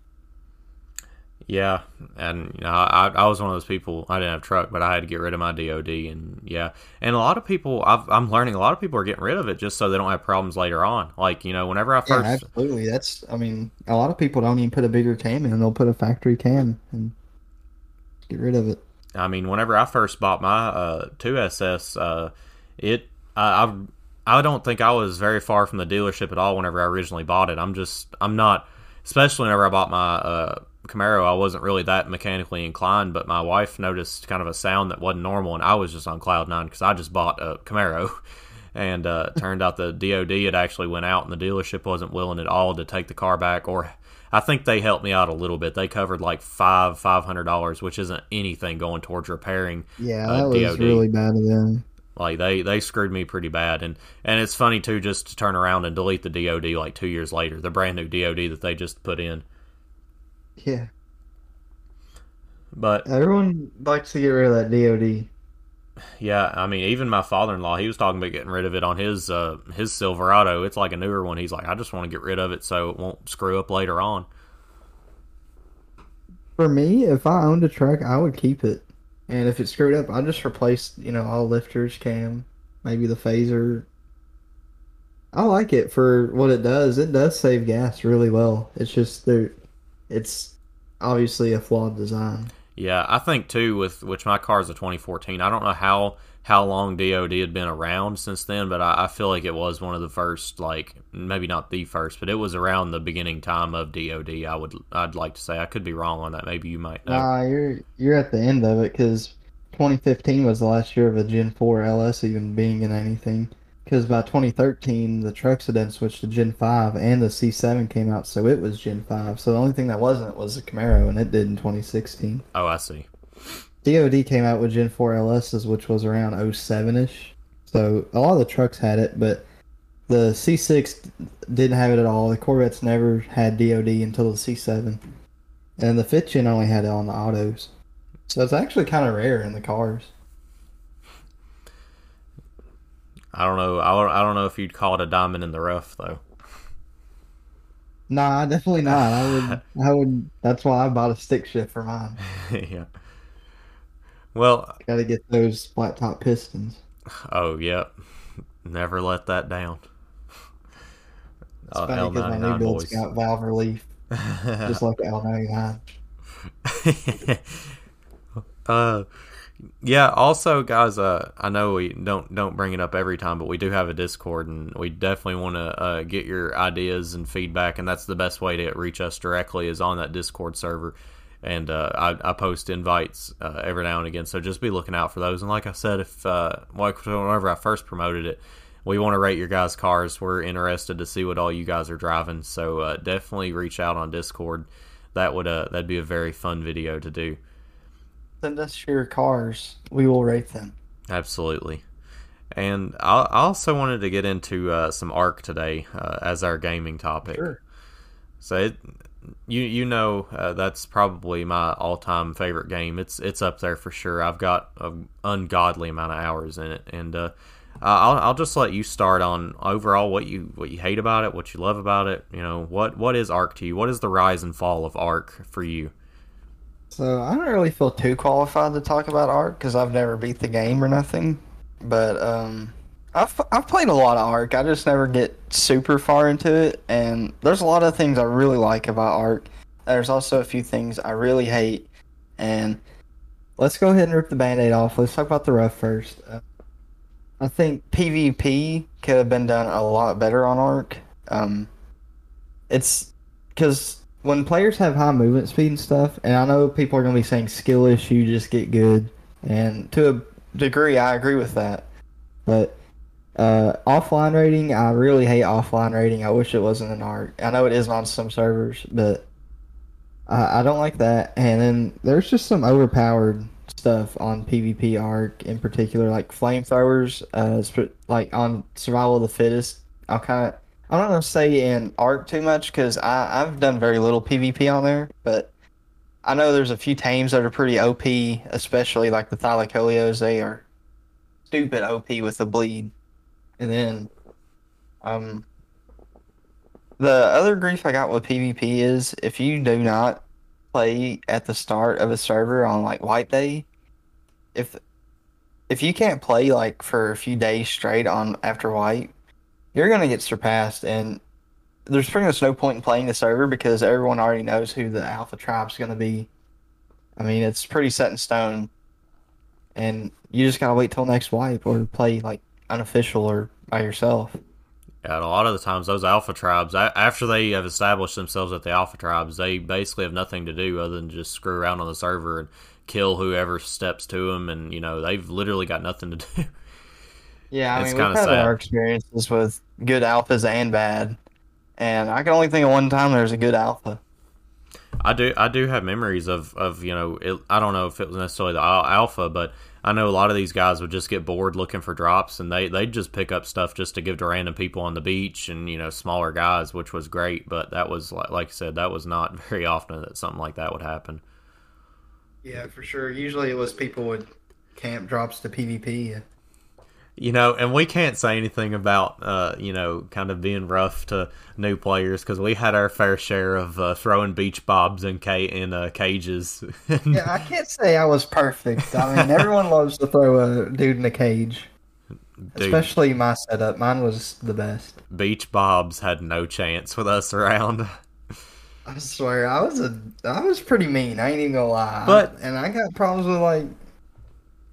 Yeah, and you know, I, I was one of those people. I didn't have a truck, but I had to get rid of my DOD, and yeah, and a lot of people. I've, I'm learning a lot of people are getting rid of it just so they don't have problems later on. Like you know, whenever I Yeah, first, absolutely. That's I mean, a lot of people don't even put a bigger cam in; they'll put a factory cam and get rid of it. I mean, whenever I first bought my uh, 2SS, uh, it I, I I don't think I was very far from the dealership at all. Whenever I originally bought it, I'm just I'm not, especially whenever I bought my uh, Camaro, I wasn't really that mechanically inclined. But my wife noticed kind of a sound that wasn't normal, and I was just on cloud nine because I just bought a Camaro. *laughs* And uh, turned out the DOD had actually went out, and the dealership wasn't willing at all to take the car back, or I think they helped me out a little bit. They covered like five five hundred dollars, which isn't anything going towards repairing. Yeah, Uh, that was DOD. really bad of them. Like they they screwed me pretty bad, and and it's funny too just to turn around and delete the DOD like two years later, the brand new DOD that they just put in. Yeah, But everyone likes to get rid of that DOD. yeah, I mean, even my father in law, he was talking about getting rid of it on his uh his Silverado. It's like a newer one. He's like, I just want to get rid of it so it won't screw up later on. For me, if I owned a truck, I would keep it. And if it screwed up, I'd just replace, you know, all lifters, cam, maybe the phaser. I like it for what it does. It does save gas really well. It's just there, it's obviously a flawed design. Yeah, I think too with which my car is a 2014. I don't know how how long DoD had been around since then, but I, I, feel like it was one of the first, like maybe not the first, but it was around the beginning time of DoD. I would I'd like to say I could be wrong on that. Maybe you might know. Nah, you're you're at the end of it because 2015 was the last year of a Gen 4 LS even being in anything. Because by 2013, the trucks had then switched to Gen 5, and the C7 came out, so it was Gen 5. So the only thing that wasn't was the Camaro, and it did in 2016. Oh, I see. DoD came out with Gen 4 LSs, which was around 07 ish. So a lot of the trucks had it, but the C6 didn't have it at all. The Corvettes never had DoD until the C7. And the fifth gen only had it on the autos. So it's actually kind of rare in the cars. I don't know. I don't, I don't know if you'd call it a diamond in the rough, though. Nah, definitely not. I would. *laughs* I would. That's why I bought a stick shift for mine. *laughs* yeah. Well, got to get those flat top pistons. Oh, yep. Never let that down. It's uh, funny because my new build's boys. got valve relief, just like the L99. *laughs* uh, yeah. Also, guys, uh, I know we don't don't bring it up every time, but we do have a Discord, and we definitely want to uh, get your ideas and feedback, and that's the best way to reach us directly is on that Discord server and uh, I, I, post invites uh, every now and again. So just be looking out for those. And like I said, if uh, whenever I first promoted it, we want to rate your guys' cars. We're interested to see what all you guys are driving. So uh, definitely reach out on Discord. That would uh, that'd be a very fun video to do. Send us your cars. We will rate them. Absolutely. And I also wanted to get into uh, some ARC today as our gaming topic. Sure. So it, you you know uh, that's probably my all time favorite game. It's it's up there for sure. I've got an ungodly amount of hours in it, and uh, I'll I'll just let you start on overall what you what you hate about it, what you love about it. You know what what is Ark to you? What is the rise and fall of Ark for you? So I don't really feel too qualified to talk about Ark because I've never beat the game or nothing, but um, I've I've played a lot of Ark. I just never get super far into it, and there's a lot of things I really like about Ark. There's also a few things I really hate, and let's go ahead and rip the band-aid off. Let's talk about the rough first. Uh, I think PvP could have been done a lot better on Ark. Um, it's because when players have high movement speed and stuff, and I know people are going to be saying skill issue, just get good, and to a degree, I agree with that. But uh, offline rating, I really hate offline rating. I wish it wasn't an Ark. I know it is on some servers, but I, I don't like that. And then there's just some overpowered stuff on PvP Ark in particular, like flamethrowers. Uh, like on Survival of the Fittest, I'll kind of I'm not gonna say in Ark too much because I I've done very little PvP on there, but I know there's a few teams that are pretty OP, especially like the Thylacoleos. They are stupid OP with the bleed. And then, um, the other grief I got with PvP is if you do not play at the start of a server on like wipe day, if if you can't play like for a few days straight on after wipe, you're gonna get surpassed, and there's pretty much no point in playing the server because everyone already knows who the alpha tribe's gonna be. I mean, it's pretty set in stone, and you just gotta wait till next wipe or play like unofficial or by yourself. Yeah, and a lot of the times those alpha tribes, after they have established themselves at the alpha tribes, they basically have nothing to do other than just screw around on the server and kill whoever steps to them, and you know they've literally got nothing to do. *laughs* Yeah, I it's mean we've had sad. our experiences with good alphas and bad, and I can only think of one time there's a good alpha. I do I do have memories of of you know it, I don't know if it was necessarily the alpha, but I know a lot of these guys would just get bored looking for drops, and they they'd just pick up stuff just to give to random people on the beach, and you know smaller guys, which was great. But that was like like I said, that was not *laughs* very often that something like that would happen. Yeah, for sure. Usually it was people would camp drops to PvP you know, and we can't say anything about, uh, you know, kind of being rough to new players because we had our fair share of uh, throwing beach bobs in, ca- in uh, cages. *laughs* yeah, I can't say I was perfect. I mean, everyone *laughs* loves to throw a dude in a cage. Dude, Especially my setup. Mine was the best. Beach bobs had no chance with us around. *laughs* I swear, I was a, I was pretty mean. I ain't even gonna lie. But- and I got problems with like,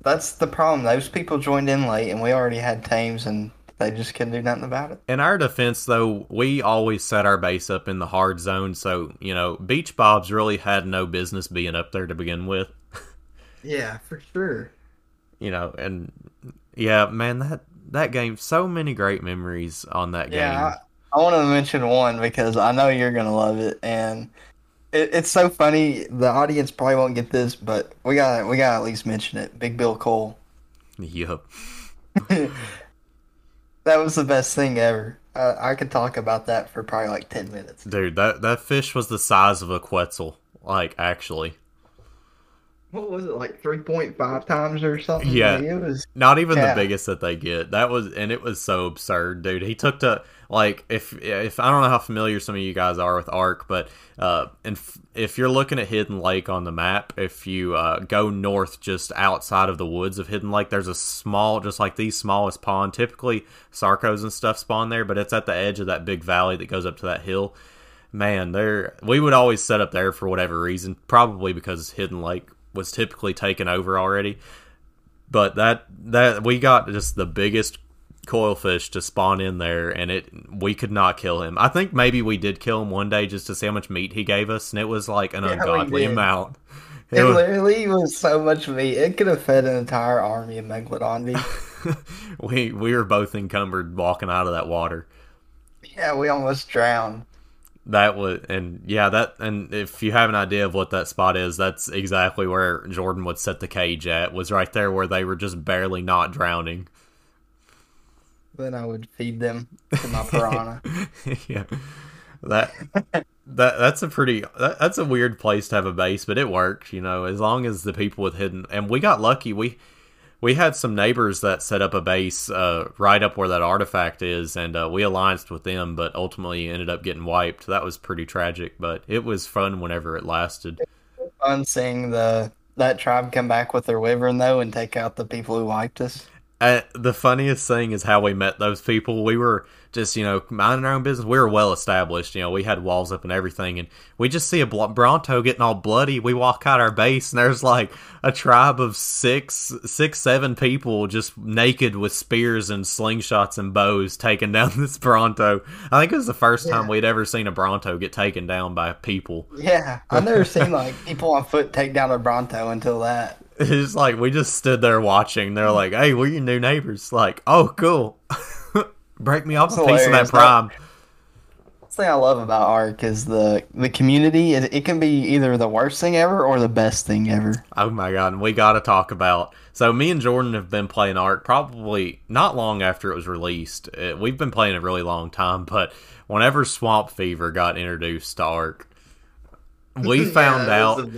that's the problem. Those people joined in late, and we already had teams, and they just couldn't do nothing about it. In our defense, though, we always set our base up in the hard zone, so you know, Beach Bobs really had no business being up there to begin with. *laughs* Yeah, for sure. You know, and yeah, man, that that game, so many great memories on that game. Yeah, I, I want to mention one because I know you're gonna love it, and it, it's so funny. The audience probably won't get this, but we got we got to at least mention it. Big Bill Cole. Yup. *laughs* That was the best thing ever. Uh, I could talk about that for probably like ten minutes. Dude, that that fish was the size of a quetzal. Like, actually, What was it like three point five times or something? Yeah. It was. not even Yeah. the biggest that they get. That was, and it was so absurd, dude. He took to like if if I don't know how familiar some of you guys are with Ark, but uh, and f- if you're looking at Hidden Lake on the map, if you uh, go north just outside of the woods of Hidden Lake, there's a small, just like the smallest pond. Typically, sarcos and stuff spawn there, but it's at the edge of that big valley that goes up to that hill. Man, there we would always set up there for whatever reason, probably because Hidden Lake was typically taken over already. But that that we got just the biggest coil fish to spawn in there and it we could not kill him. I think maybe we did kill him one day just to see how much meat he gave us and it was like an Yeah, ungodly amount. *laughs* It It was- literally was so much meat. It could have fed an entire army of megalodon *laughs* we we were both encumbered walking out of that water. yeah, we almost drowned. That was and yeah, that and if you have an idea of what that spot is, that's exactly where Jordan would set the cage at. Was right there where they were just barely not drowning. Then I would feed them to my piranha. *laughs* yeah, that that that's a pretty that, that's a weird place to have a base, but it worked. You know, as long as the people with hidden and we got lucky. We we had some neighbors that set up a base uh, right up where that artifact is, and uh, we allianced with them, but ultimately ended up getting wiped. That was pretty tragic, but it was fun whenever it lasted. Fun seeing the that tribe come back with their wyvern though and take out the people who wiped us. Uh, the funniest thing is how we met those people. We were just, you know, minding our own business. We were well established. You know, we had walls up and everything. And we just see a Bronto getting all bloody. We walk out our base, and there's like a tribe of six, six, seven people just naked with spears and slingshots and bows taking down *laughs* this Bronto. I think it was the first time we'd ever seen a Bronto get taken down by people. Yeah, I've never seen like people on foot take down a Bronto until that. It's like we just stood there watching. They're like, "Hey, we're your new neighbors." Like, "Oh, cool." *laughs* Break me off a That's piece of that hilarious. prime. The thing I love about Ark is the the community. It, it can be either the worst thing ever or the best thing ever. Oh my god, and we got to talk about. So me and Jordan have been playing Ark probably not long after it was released. Uh, we've been playing a really long time, but whenever Swamp Fever got introduced to Ark, we *laughs* found out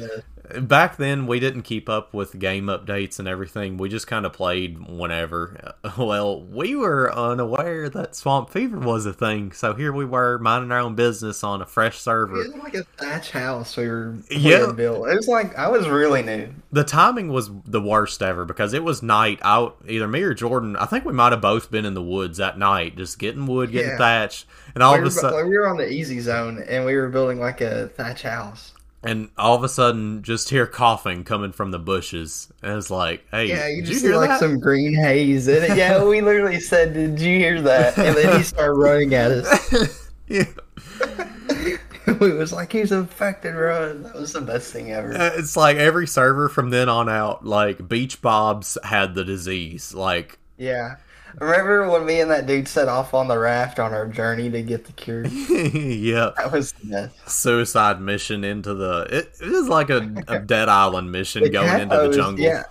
back then we didn't keep up with game updates and everything. We just kind of played whenever. *laughs* Well, we were unaware that Swamp Fever was a thing, so here we were minding our own business on a fresh server. It was like a thatch house we were Yeah. built. It was like I was really new. the timing was the worst ever because it was night out either me or jordan i think we might have both been in the woods that night just getting wood getting Yeah. thatch and all we, of a sudden like, we were on the easy zone and we were building like a thatch house. And all of a sudden just hear coughing coming from the bushes and it's like hey Yeah, you just you hear like that some green haze in it. Yeah, we literally said, "Did you hear that?" And then he started running at us. yeah. *laughs* *laughs* we was like, "He's infected, run!" That was the best thing ever. It's like every server from then on out like beach bobs had the disease like Yeah. Remember when me and that dude set off on the raft on our journey to get the cure? *laughs* yeah That was the suicide mission into the it, was like a, a *laughs* dead island mission The going into the jungle Yeah.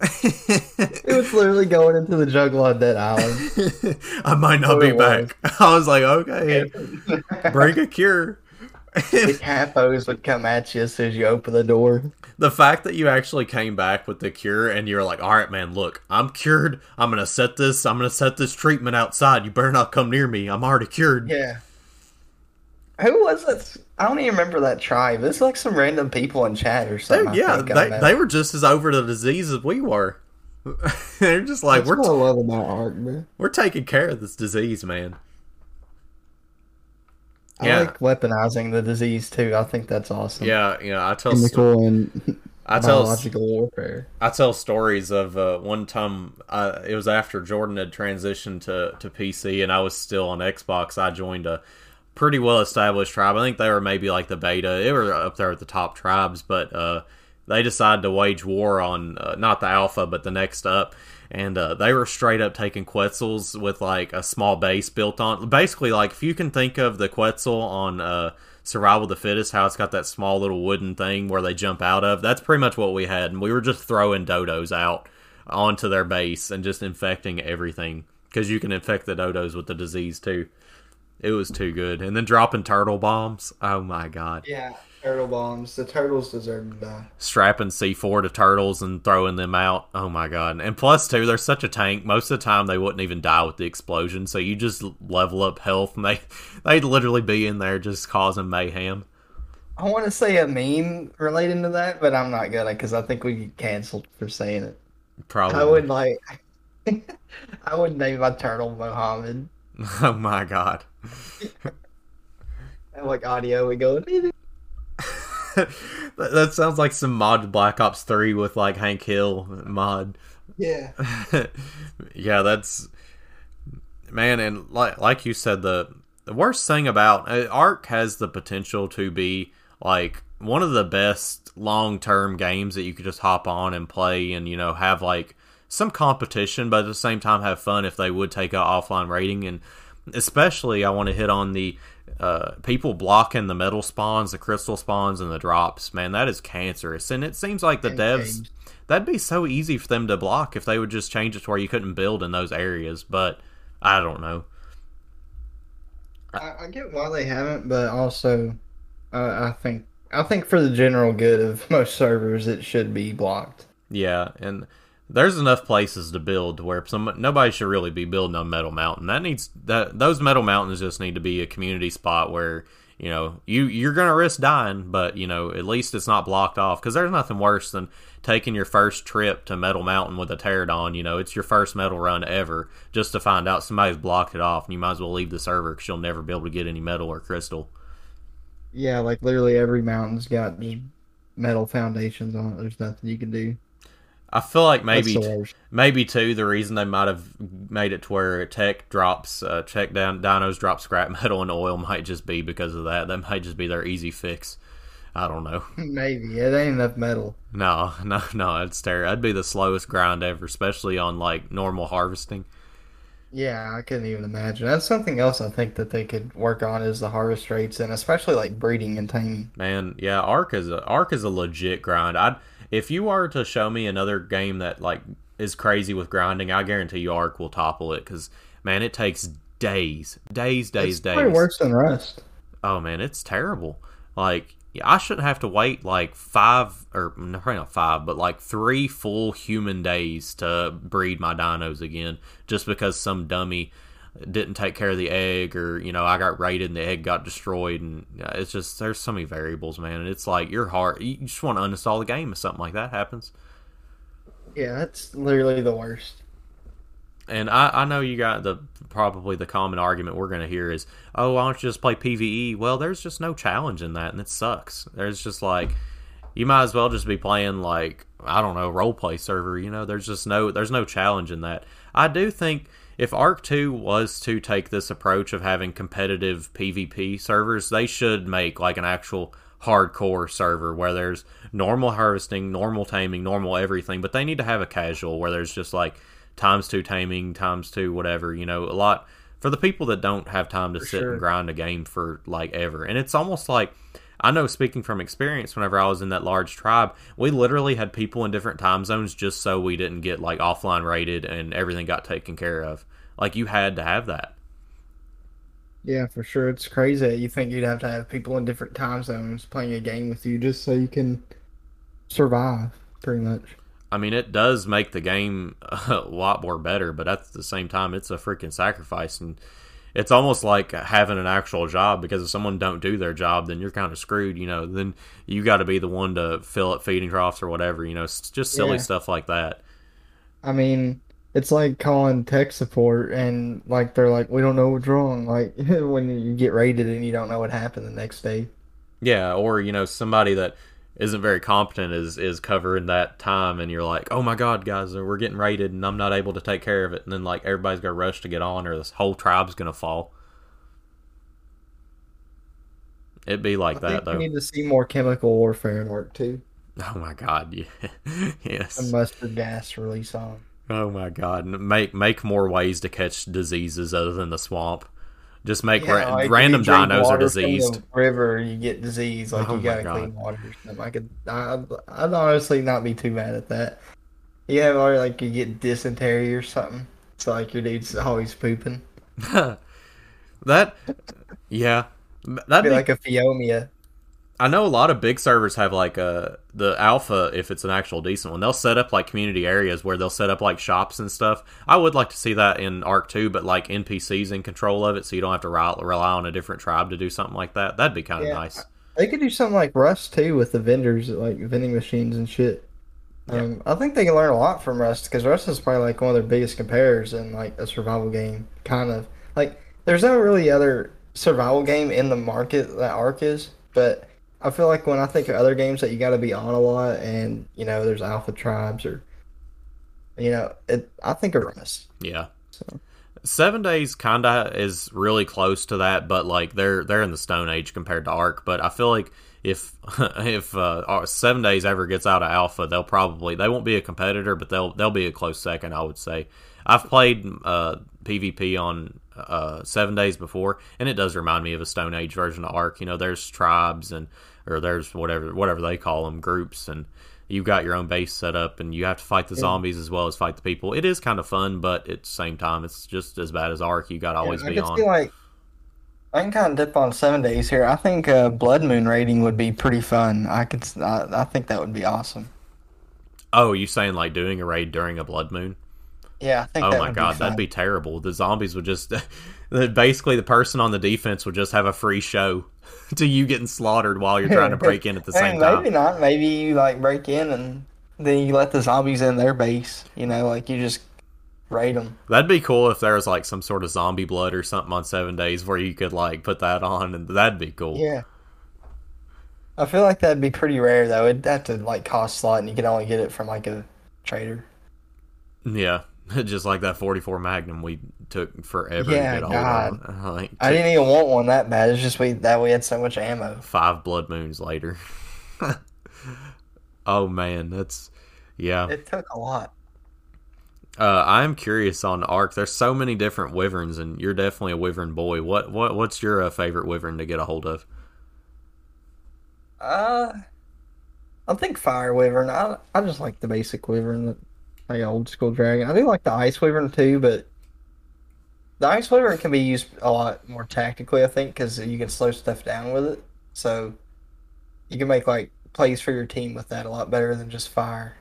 It was literally going into the jungle on Dead Island. *laughs* I might not be it was. back. I was like, okay, bring a cure. The capos would come at you as soon as you open the door. the fact that you actually came back with the cure and you're like, all right, man, look, I'm cured. I'm gonna set this. I'm gonna set this treatment outside. You better not come near me. I'm already cured. Yeah. Who was it? I don't even remember that tribe. It's like some random people in chat or something. I yeah, think they, they were just as over the disease as we were. *laughs* They're just like, That's we're what I t- love about art, man. we're taking care of this disease, man. I Yeah. like weaponizing the disease too. I think that's awesome. Yeah, you know, I tell Chemical and I tell biological warfare. I tell stories of uh, one time. Uh, it was after Jordan had transitioned to, to PC, and I was still on Xbox. I joined a pretty well established tribe. I think they were maybe like the beta. They were up there at the top tribes, but uh, they decided to wage war on uh, not the alpha, but the next up. And uh, they were straight up taking Quetzals with like a small base built on. Basically, like if you can think of the Quetzal on uh, Survival of the Fittest, how it's got that small little wooden thing where they jump out of. That's pretty much what we had, and we were just throwing dodos out onto their base and just infecting everything because you can infect the dodos with the disease too. It was too good, and then dropping turtle bombs. Oh my god! Yeah, turtle bombs. The turtles deserve to die. Strapping C4 to turtles and throwing them out. Oh my god! And plus two, they're such a tank. Most of the time, they wouldn't even die with the explosion. So you just level up health, and they *laughs* they'd literally be in there just causing mayhem. I want to say a meme relating to that, but I'm not gonna because I think we get canceled for saying it. Probably. I would like. *laughs* I would name my turtle Mohammed. *laughs* Oh my god. And like audio, we go. *laughs* that, that sounds like some mod Black Ops 3 with like Hank Hill mod. Yeah. *laughs* yeah, that's man and like like you said the the worst thing about uh, Ark has the potential to be like one of the best long-term games that you could just hop on and play and you know have like some competition but at the same time have fun if they would take a offline rating and especially I want to hit on the uh, people blocking the metal spawns, the crystal spawns, and the drops. Man, that is cancerous. And it seems like the devs that'd be so easy for them to block if they would just change it to where you couldn't build in those areas. But I don't know. I, I get why they haven't, but also, uh, I think I think for the general good of *laughs* most servers, it should be blocked. Yeah, and there's enough places to build where some nobody should really be building on Metal Mountain. That needs that those Metal Mountains just need to be a community spot where you know you you're gonna risk dying, but you know at least it's not blocked off because there's nothing worse than taking your first trip to Metal Mountain with a pterodon. You know it's your first metal run ever, just to find out somebody's blocked it off, and you might as well leave the server because you'll never be able to get any metal or crystal. Yeah, like literally every mountain's got just metal foundations on it. There's nothing you can do. I feel like maybe maybe too the reason they might have made it to where tech drops uh, tech down dinos drop scrap *laughs* metal and oil might just be because of that. That might just be their easy fix. I don't know. *laughs* Maybe. It ain't enough metal. no *laughs* no no it's terrible that'd be the slowest grind ever especially on like normal harvesting. Yeah, I couldn't even imagine. That's something else I think that they could work on is the harvest rates and especially like breeding and taming. man yeah Ark is a Ark is a legit grind. I'd if you are to show me another game that like is crazy with grinding i guarantee you Ark will topple it because man it takes days days days It's days worse than Rust. Oh man, it's terrible. Like I shouldn't have to wait like five or probably not five, but like three full human days to breed my dinos again, just because some dummy didn't take care of the egg, or you know I got raided and the egg got destroyed, and it's just there's so many variables, man. And it's like your heart, you just want to uninstall the game if something like that happens. Yeah, that's literally the worst. And I, I know you got the probably the common argument we're going to hear is, oh, why don't you just play PVE? Well, there's just no challenge in that, and it sucks. There's just like, you might as well just be playing like I don't know role play server. You know, there's just no there's no challenge in that. I do think if Ark Two was to take this approach of having competitive PvP servers, they should make like an actual hardcore server where there's normal harvesting, normal taming, normal everything, but they need to have a casual where there's just like times two taming, times two whatever, you know, a lot for the people that don't have time to For sit sure. and grind a game for like ever. And it's almost like I know speaking from experience whenever I was in that large tribe, we literally had people in different time zones just so we didn't get like offline rated and everything got taken care of. Like you had to have that. Yeah, for sure. It's crazy. You think you'd have to have people in different time zones playing a game with you just so you can survive, pretty much. I mean, it does make the game *laughs* a lot more better, but at the same time, it's a freaking sacrifice, and it's almost like having an actual job because if someone don't do their job, then you're kind of screwed. You know, then you got to be the one to fill up feeding troughs or whatever. You know, it's just silly Yeah. stuff like that. I mean, It's like calling tech support and like they're like, we don't know what's wrong. Like *laughs* when you get raided and you don't know what happened the next day. Yeah, or you know somebody that isn't very competent is is covering that time, and you're like, oh my god, guys, we're getting raided, and I'm not able to take care of it, and then like everybody's gonna rush to get on, or this whole tribe's gonna fall. It'd be like I that think we need to see more chemical warfare in Ark 2. Oh my god, *laughs* yeah, A yes. mustard gas release on. Oh my god, make make more ways to catch diseases other than the swamp. Just make Yeah, ra- like, random dinos are water from the diseased. River, you get disease. Like Oh you gotta God. clean water or something. I could, I, I'd honestly not be too mad at that. Yeah, or like you get dysentery or something. So like your dude's always pooping. *laughs* that, yeah, that'd Be be like a Phiomia. I know a lot of big servers have like uh the alpha if it's an actual decent one. They'll set up like community areas where they'll set up like shops and stuff. I would like to see that in Ark 2, but like NPCs in control of it so you don't have to rely, rely on a different tribe to do something like that. That'd be kind of Yeah. nice. They could do something like Rust too with the vendors, like vending machines and shit. Yeah. Um, I think they can learn a lot from Rust because Rust is probably like one of their biggest competitors in like a survival game. Kind of like there's no really other survival game in the market that Ark is, but I feel like when I think of other games that you got to be on a lot, and you know, there's alpha tribes or you know, it. I think of Rust. Yeah. So Seven Days kinda is really close to that, but like they're they're in the Stone Age compared to Ark. But I feel like if *laughs* if uh, Seven Days ever gets out of Alpha, they'll probably they won't be a competitor, but they'll they'll be a close second. I would say. I've played uh, PvP on uh, Seven Days before, and it does remind me of a Stone Age version of Ark. You know, there's tribes and or there's whatever whatever they call them groups and. You've got your own base set up, and you have to fight the Yeah. zombies as well as fight the people. It is kind of fun, but at the same time, it's just as bad as Ark. You got to always yeah, I be on. like I can kind of dip on seven days here. I think uh, Blood Moon raiding would be pretty fun. I could, I, I think that would be awesome. oh, you saying like doing a raid during a blood moon? Yeah, I think. Oh that my would god, be that'd be terrible. The zombies would just *laughs* basically the person on the defense would just have a free show *laughs* to you getting slaughtered while you're trying to break in at the *laughs* same maybe time. Maybe not. Maybe you like break in and then you let the zombies in their base. You know, like you just raid them. That'd be cool if there was like some sort of zombie blood or something on seven days where you could like put that on, and that'd be cool. Yeah. I feel like that'd be pretty rare though. It'd have to like cost a lot, and you could only get it from like a trader. Yeah, *laughs* just like that 44 Magnum we took forever Yeah, to get a hold of. *laughs* Like, I didn't even want one that bad. It's just we that we had so much ammo. five blood moons later. *laughs* oh man, that's yeah. It took a lot. Uh, I'm curious on Ark. There's so many different wyverns, and you're definitely a wyvern boy. What what what's your uh, favorite wyvern to get a hold of? Uh, I think fire wyvern. I I just like the basic wyvern, the like old school dragon. I do like the ice wyvern too, but the ice wyvern can be used a lot more tactically. I think because you can slow stuff down with it, so you can make like plays for your team with that a lot better than just fire.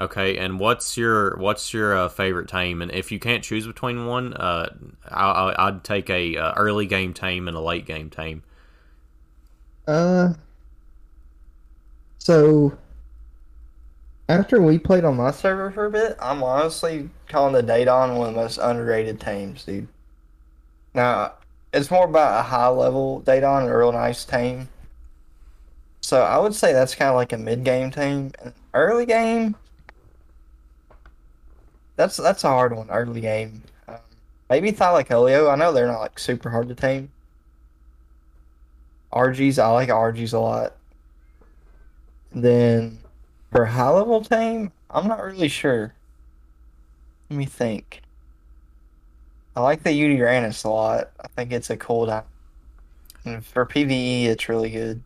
Okay, and what's your what's your uh, favorite tame? And if you can't choose between one, uh, I, I, I'd take a uh, early game tame and a late game tame. Uh, so after we played on my server for a bit, I'm honestly calling the Daedon one of the most underrated teams, dude. Now, it's more about a high level Daedon, a real nice team. So I would say that's kind of like a mid game. And early game, that's that's a hard one. Early game, um, maybe Thylacoleo. I know they're not like super hard to tame. RGs, I like RGs a lot. Then for high level tame, I'm not really sure. Let me think. I like the Uranus a lot. I think it's a cool time. And for PvE, it's really good.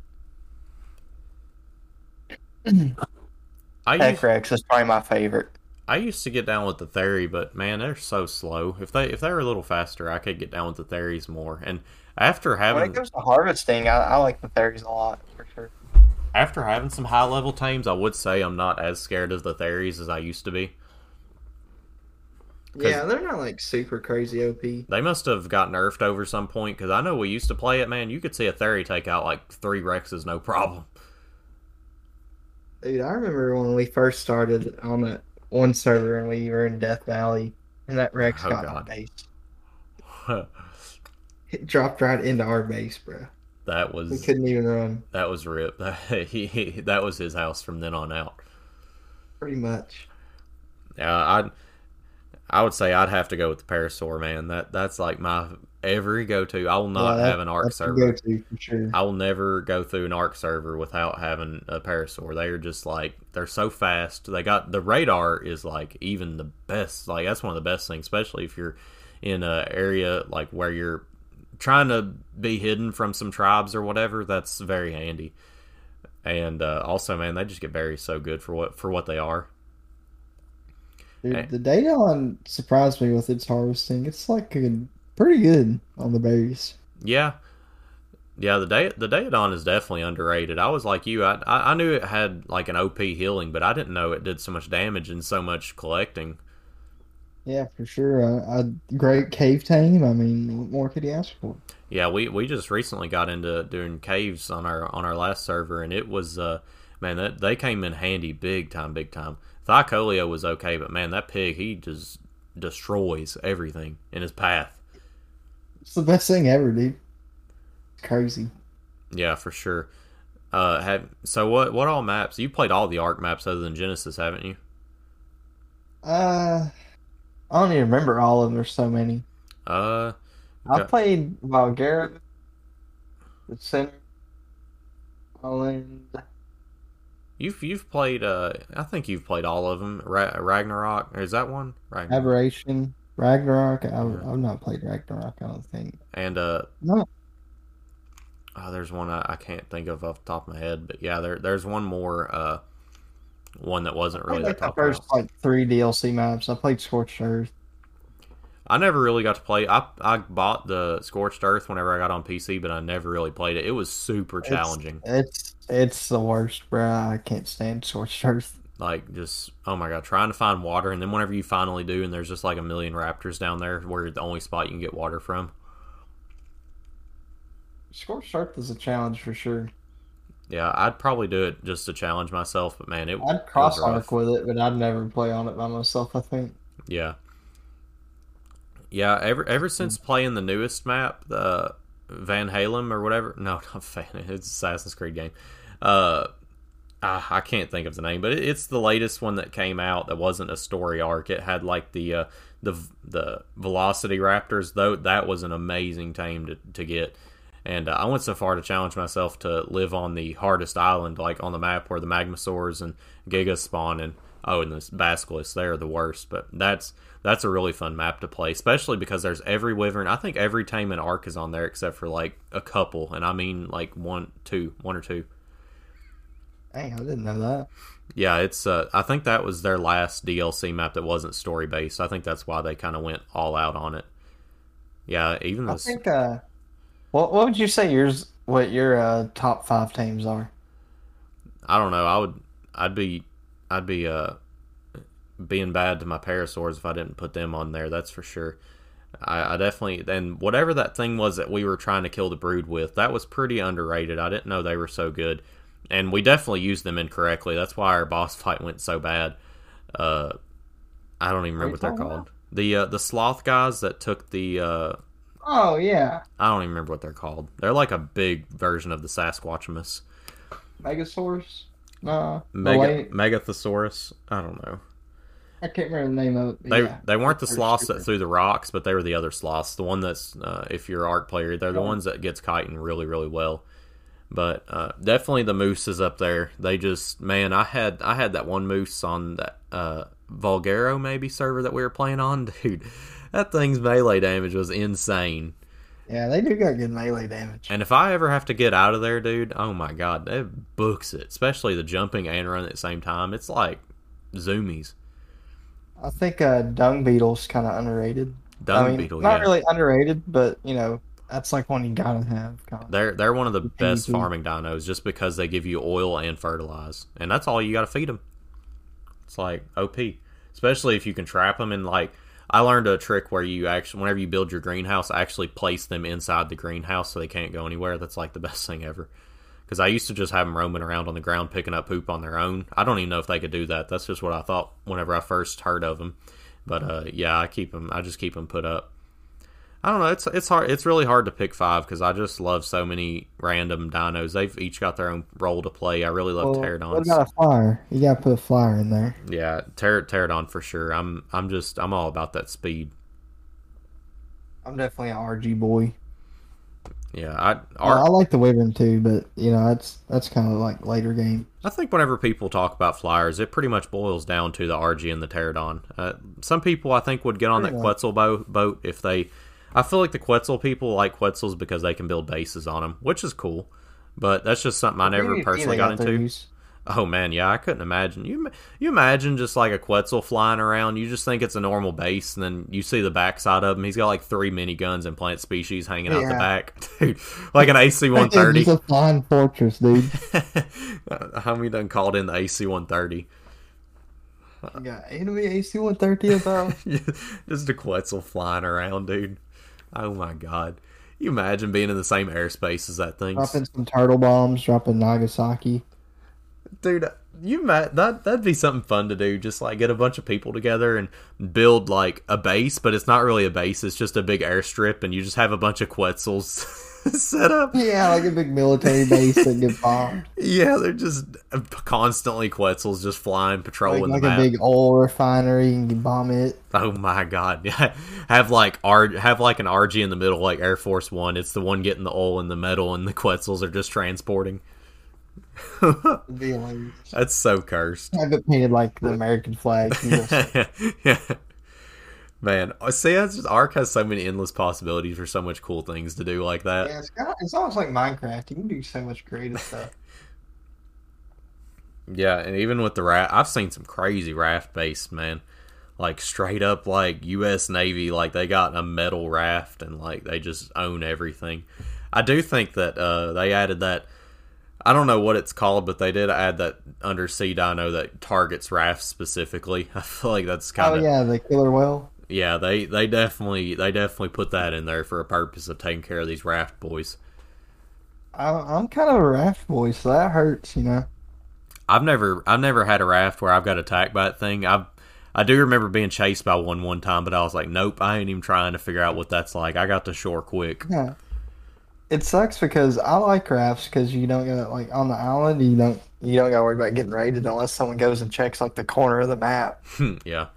I used, Heckrex is probably my favorite. I used to get down with the Theory, but man, they're so slow. If they if they were a little faster, I could get down with the Theories more. And after having When it comes to harvesting, I, I like the fairies a lot. After having some high level teams, I would say I'm not as scared of the Theories as I used to be. Yeah, they're not like super crazy OP. They must have got nerfed over some point because I know we used to play it. Man, you could see a Theory take out like three Rexes, no problem. Dude, I remember when we first started on it, one server and we were in Death Valley, and that Rex Oh, got God. base. *laughs* It dropped right into our base, bro. That was We couldn't even run, that was rip. *laughs* he, he, that was his house from then on out. pretty much. Yeah, I'd I would say I'd have to go with the Parasaur, man. That that's like my every go to. I will not Yeah, have an Ark server. sure. I will never go through an Ark server without having a Parasaur. They are just like they're so fast. They got the radar is like even the best. Like that's one of the best things, especially if you're in a area like where you're trying to be hidden from some tribes or whatever. That's very handy. And uh, also, man, they just get berries so good for what for what they are. Dude, Hey. the Daedon surprised me with its harvesting. It's like good, pretty good on the berries. Yeah, yeah. The day the Daedon is definitely underrated. I was like you. I, I I knew it had like an OP healing, but I didn't know it did so much damage and so much collecting. Yeah, for sure. A, a great cave team. I mean, what more could you ask for? Yeah, we, we just recently got into doing caves on our on our last server, and it was uh man that they came in handy big time, big time. Thylacoleo was okay, but man, that pig he just destroys everything in his path. It's the best thing ever, dude. It's crazy. Yeah, for sure. Uh, have so what? What all maps? You played all the Ark maps other than Genesis, haven't you? Uh, I don't even remember all of them. There's so many. Uh, I Okay. played Valguero, the center, Island. you've you've played. Uh, I think you've played all of them. Ra- Ragnarok, is that one? Ragnarok. Aberration, Ragnarok. I've, Yeah. I've not played Ragnarok. I don't think. And uh, No. Oh, there's one I, I can't think of off the top of my head, but yeah, there there's one more uh one that wasn't really like the first like three DLC maps. I played Scorched Earth. I never really got to play. I I bought the Scorched Earth whenever I got on PC, but I never really played it. It was super It's- challenging. It's it's the worst, bro. I can't stand Scorched Earth. Like just oh my god, trying to find water, and then whenever you finally do, and there's just like a million raptors down there, where the only spot you can get water from. Scorched Earth is a challenge for sure. Yeah, I'd probably do it just to challenge myself, but man, it I'd cross arc with it, but I'd never play on it by myself. I think. Yeah. Yeah, ever ever since playing the newest map, the Van Halen or whatever. *laughs* No, not Van. It's Assassin's Creed game. Uh, ah, I can't think of the name, but it, it's the latest one that came out that wasn't a story arc. It had like the uh, the the Velocity Raptors. Though that was an amazing tame to to get. And uh, I went so far to challenge myself to live on the hardest island, like on the map where the Magmasaurs and Gigas spawn, and oh, and the Basilisks, they're the worst. But that's that's a really fun map to play, especially because there's every wyvern. I think every tame and Ark is on there except for like a couple, and I mean like one, two, one or two. Dang, I didn't know that. Yeah, it's. Uh, I think that was their last DLC map that wasn't story based. I think that's why they kind of went all out on it. Yeah, even I this. think. Uh, what what would you say yours? What your uh, top five teams are? I don't know. I would. I'd be. I'd be. Uh, being bad to my parasaurs if I didn't put them on there. That's for sure. I, I definitely. And whatever that thing was that we were trying to kill the brood with, that was pretty underrated. I didn't know they were so good, and we definitely used them incorrectly. That's why our boss fight went so bad. Uh, I don't even remember what they're called. The uh, the sloth guys that took the. Uh, Oh yeah, I don't even remember what they're called. They're like a big version of the Sasquatchamus. Megasaurus. No, no, Mega Megathosaurus. I don't know. I can't remember the name of it. They yeah. they weren't the sloths that threw the rocks, but they were the other sloths. The one that's uh, if you're an Ark player, they're the ones that gets kiting really really well. But uh, definitely the moose is up there. They just man, I had I had that one moose on that uh, Valguero maybe server that we were playing on, *laughs* dude. That thing's melee damage was insane. Yeah, they do got good melee damage. And if I ever have to get out of there, dude, oh my god, it books it. Especially the jumping and running at the same time. It's like zoomies. I think uh, dung beetle's kind of underrated. Dung I mean, beetle, not yeah. really underrated, but you know, that's like one you gotta have. kinda. They're they're one of the best PvP. farming dinos just because they give you oil and fertilize, and that's all you got to feed them. It's like OP, especially if you can trap them. And like I learned a trick where you actually, whenever you build your greenhouse, actually place them inside the greenhouse so they can't go anywhere. That's like the best thing ever Because I used to just have them roaming around on the ground picking up poop on their own. I don't even know if they could do that. That's just what I thought whenever I first heard of them. But uh, yeah, I keep them. I just keep them put up. I don't know. It's it's hard. It's really hard to pick five because I just love so many random dinos. They've each got their own role to play. I really love Well, pterodons. what about a flyer? You gotta put a flyer in there. Yeah, Pter- pterodon for sure. I'm I'm just I'm all about that speed. I'm definitely an RG boy. Yeah, I I, I like the Wyvern too, but you know that's that's kind of like later game. I think whenever people talk about flyers, it pretty much boils down to the RG and the pterodon. Uh, some people I think would get on that Pretty Quetzal bo- boat if they. I feel like the Quetzal people like Quetzals because they can build bases on them, which is cool. But that's just something I never Maybe personally got into. Oh man, yeah, I couldn't imagine. You you imagine just like a Quetzal flying around. You just think it's a normal base, and then you see the backside of him. He's got like three miniguns and plant species hanging out the back, *laughs* dude, like an AC *laughs* one It's thirty. a flying fortress, dude. *laughs* Uh, How many done called in the AC one thirty? You got enemy AC 130 about. just a Quetzal flying around, dude. Oh my god. You imagine being in the same airspace as that thing. dropping some turtle bombs, dropping Nagasaki. Dude, you might that that'd be something fun to do. Just like get a bunch of people together and build like a base, but it's not really a base. It's just a big airstrip, and you just have a bunch of Quetzals *laughs* *laughs* set up. Yeah, like a big military base that get bombed. Yeah, they're just constantly Quetzals just flying, Like, patrolling like the a big oil refinery and you bomb it. Oh my god! *laughs* Yeah, have like R have like an Argy in the middle, like Air Force One. It's the one getting the oil and the metal, and the Quetzals are just transporting. It'd *laughs* be hilarious. That's so cursed. Have it painted like the American flag. Yeah. Man, see, that's just, Ark has so many endless possibilities for so much cool things to do like that. yeah, it's, kind of, it's almost like Minecraft. You can do so much creative *laughs* stuff. Yeah, and even with the raft, I've seen some crazy raft base, man. Like straight up, like U.S. Navy, like they got a metal raft and like they just own everything. I do think that uh, they added that. I don't know what it's called, but they did add that undersea dino that targets rafts specifically. *laughs* I feel like that's kind of. Oh yeah, the killer whale. Yeah. They they definitely they definitely put that in there for a purpose of taking care of these raft boys. I, I'm kind of a raft boy, so that hurts, you know. I've never I've never had a raft where I've got attacked by that thing. I I do remember being chased by one one time, but I was like, nope, I ain't even trying to figure out what that's like. I got to shore quick. Yeah. It sucks because I like rafts because you don't get like on the island you don't you don't gotta worry about getting raided unless someone goes and checks like the corner of the map. *laughs* yeah,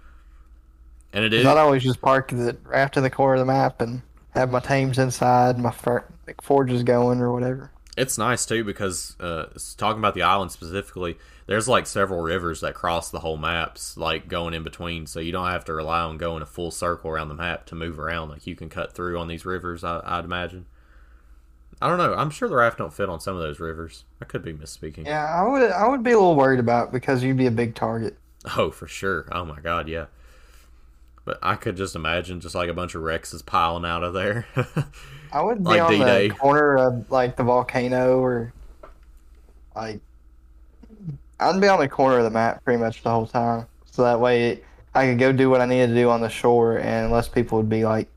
and it is I'd always just park the raft in the corner of the map and have my tames inside, my fir- like forges going or whatever. it's nice too because uh, talking about the island specifically. There's like several rivers that cross the whole maps, like going in between, so you don't have to rely on going a full circle around the map to move around. Like you can cut through on these rivers. I, I'd imagine. I don't know. I'm sure the raft don't fit on some of those rivers. I could be misspeaking. Yeah, I would I would be a little worried about it because you'd be a big target. Oh, for sure. Oh my god, yeah. But I could just imagine just like a bunch of Rexes piling out of there. *laughs* I would be Like on D-Day. the corner of like the volcano or like I'd be on the corner of the map pretty much the whole time. So that way I could go do what I needed to do on the shore and less people would be like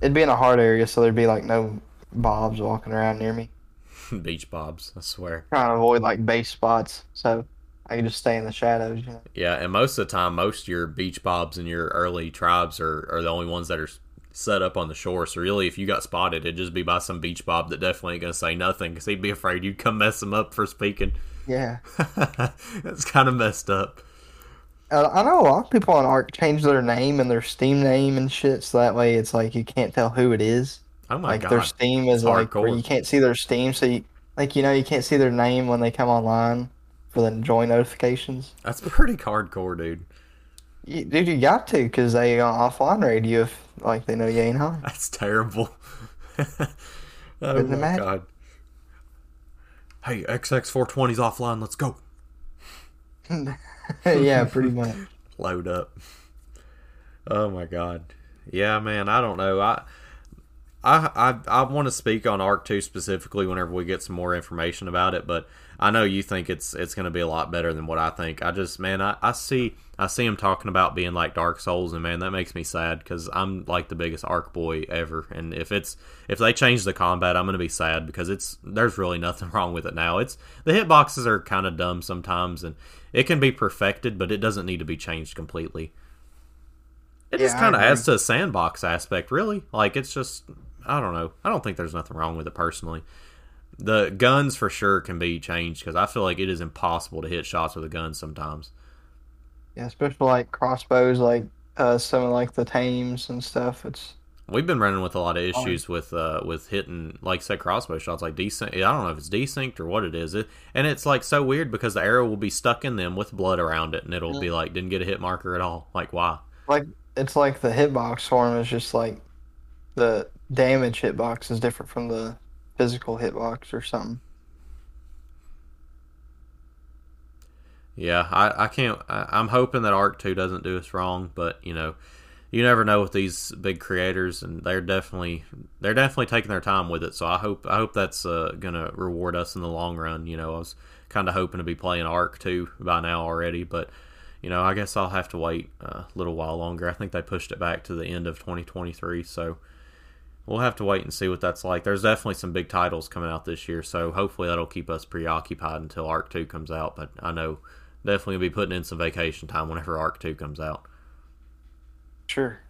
it'd be in a hard area so there'd be like no bobs walking around near me. *laughs* Beach bobs, I swear. Trying to avoid like base spots so I could just stay in the shadows, you know. Yeah, and most of the time, most of your beach bobs and your early tribes are, are the only ones that are set up on the shore. So really, if you got spotted, it'd just be by some beach bob that definitely ain't gonna say nothing because he'd be afraid you'd come mess him up for speaking. Yeah. *laughs* That's kind of messed up. Uh, I know a lot of people on Ark change their name and their Steam name and shit, so that way it's like you can't tell who it is. Oh my like god. their Steam is It's like where you can't see their Steam, so you like you know you can't see their name when they come online for the join notifications. That's pretty hardcore, dude. You, dude, you got to because they gonna offline raid you if like they know you ain't home. That's terrible. *laughs* oh Couldn't my imagine. god. Hey, XX420's offline. Let's go. *laughs* yeah, pretty much. *laughs* Load up. Oh my god. Yeah, man. I don't know. I I I, I want to speak on Ark Two specifically whenever we get some more information about it, but I know you think it's it's going to be a lot better than what I think. I just man, I, I see I see him talking about being like Dark Souls, and man, that makes me sad because I'm like the biggest Ark boy ever, and if it's if they change the combat, I'm going to be sad because it's there's really *laughs* nothing wrong with it now. It's the hitboxes are kind of dumb sometimes, and it can be perfected, but it doesn't need to be changed completely. It Yeah, just kind of adds to the sandbox aspect, really. Like it's just I don't know. I don't think there's nothing wrong with it personally. The guns for sure can be changed because I feel like it is impossible to hit shots with a gun sometimes. Yeah, especially like crossbows, like uh, some of like the tames and stuff. It's We've been running with a lot of issues with uh, with hitting, like say, crossbow shots, like desync. I don't know if it's desynced or what it is, it, and it's like so weird because the arrow will be stuck in them with blood around it, and it'll be like didn't get a hit marker at all. Like why? like it's like the hitbox form is just like the damage hitbox is different from the physical hitbox or something. Yeah, I, I can't. I, I'm hoping that Ark Two doesn't do us wrong, but you know, you never know with these big creators, and they're definitely they're definitely taking their time with it. So I hope I hope that's uh, gonna reward us in the long run. You know, I was kind of hoping to be playing Ark Two by now already, but you know, I guess I'll have to wait a little while longer. I think they pushed it back to the end of 2023, so we'll have to wait and see what that's like. There's definitely some big titles coming out this year, so hopefully that'll keep us preoccupied until Ark Two comes out. But I know definitely gonna be putting in some vacation time whenever Ark Two comes out. Sure.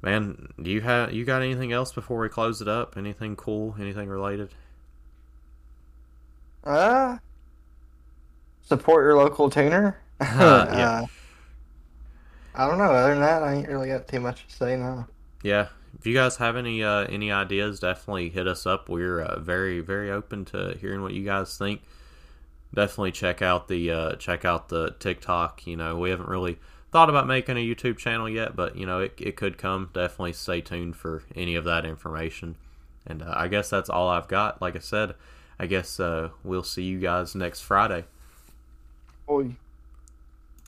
Man, do you have you got anything else before we close it up? Anything cool? Anything related? Uh, support your local tuner. *laughs* *laughs* Uh, yeah. Uh, I don't know. Other than that, I ain't really got too much to say now. Yeah. If you guys have any uh, any ideas, definitely hit us up. We're uh, very very open to hearing what you guys think. Definitely check out the uh, check out the TikTok. You know, we haven't really thought about making a YouTube channel yet, but you know, it it could come. Definitely stay tuned for any of that information. And uh, I guess that's all I've got. Like I said, I guess uh, we'll see you guys next Friday. Boy.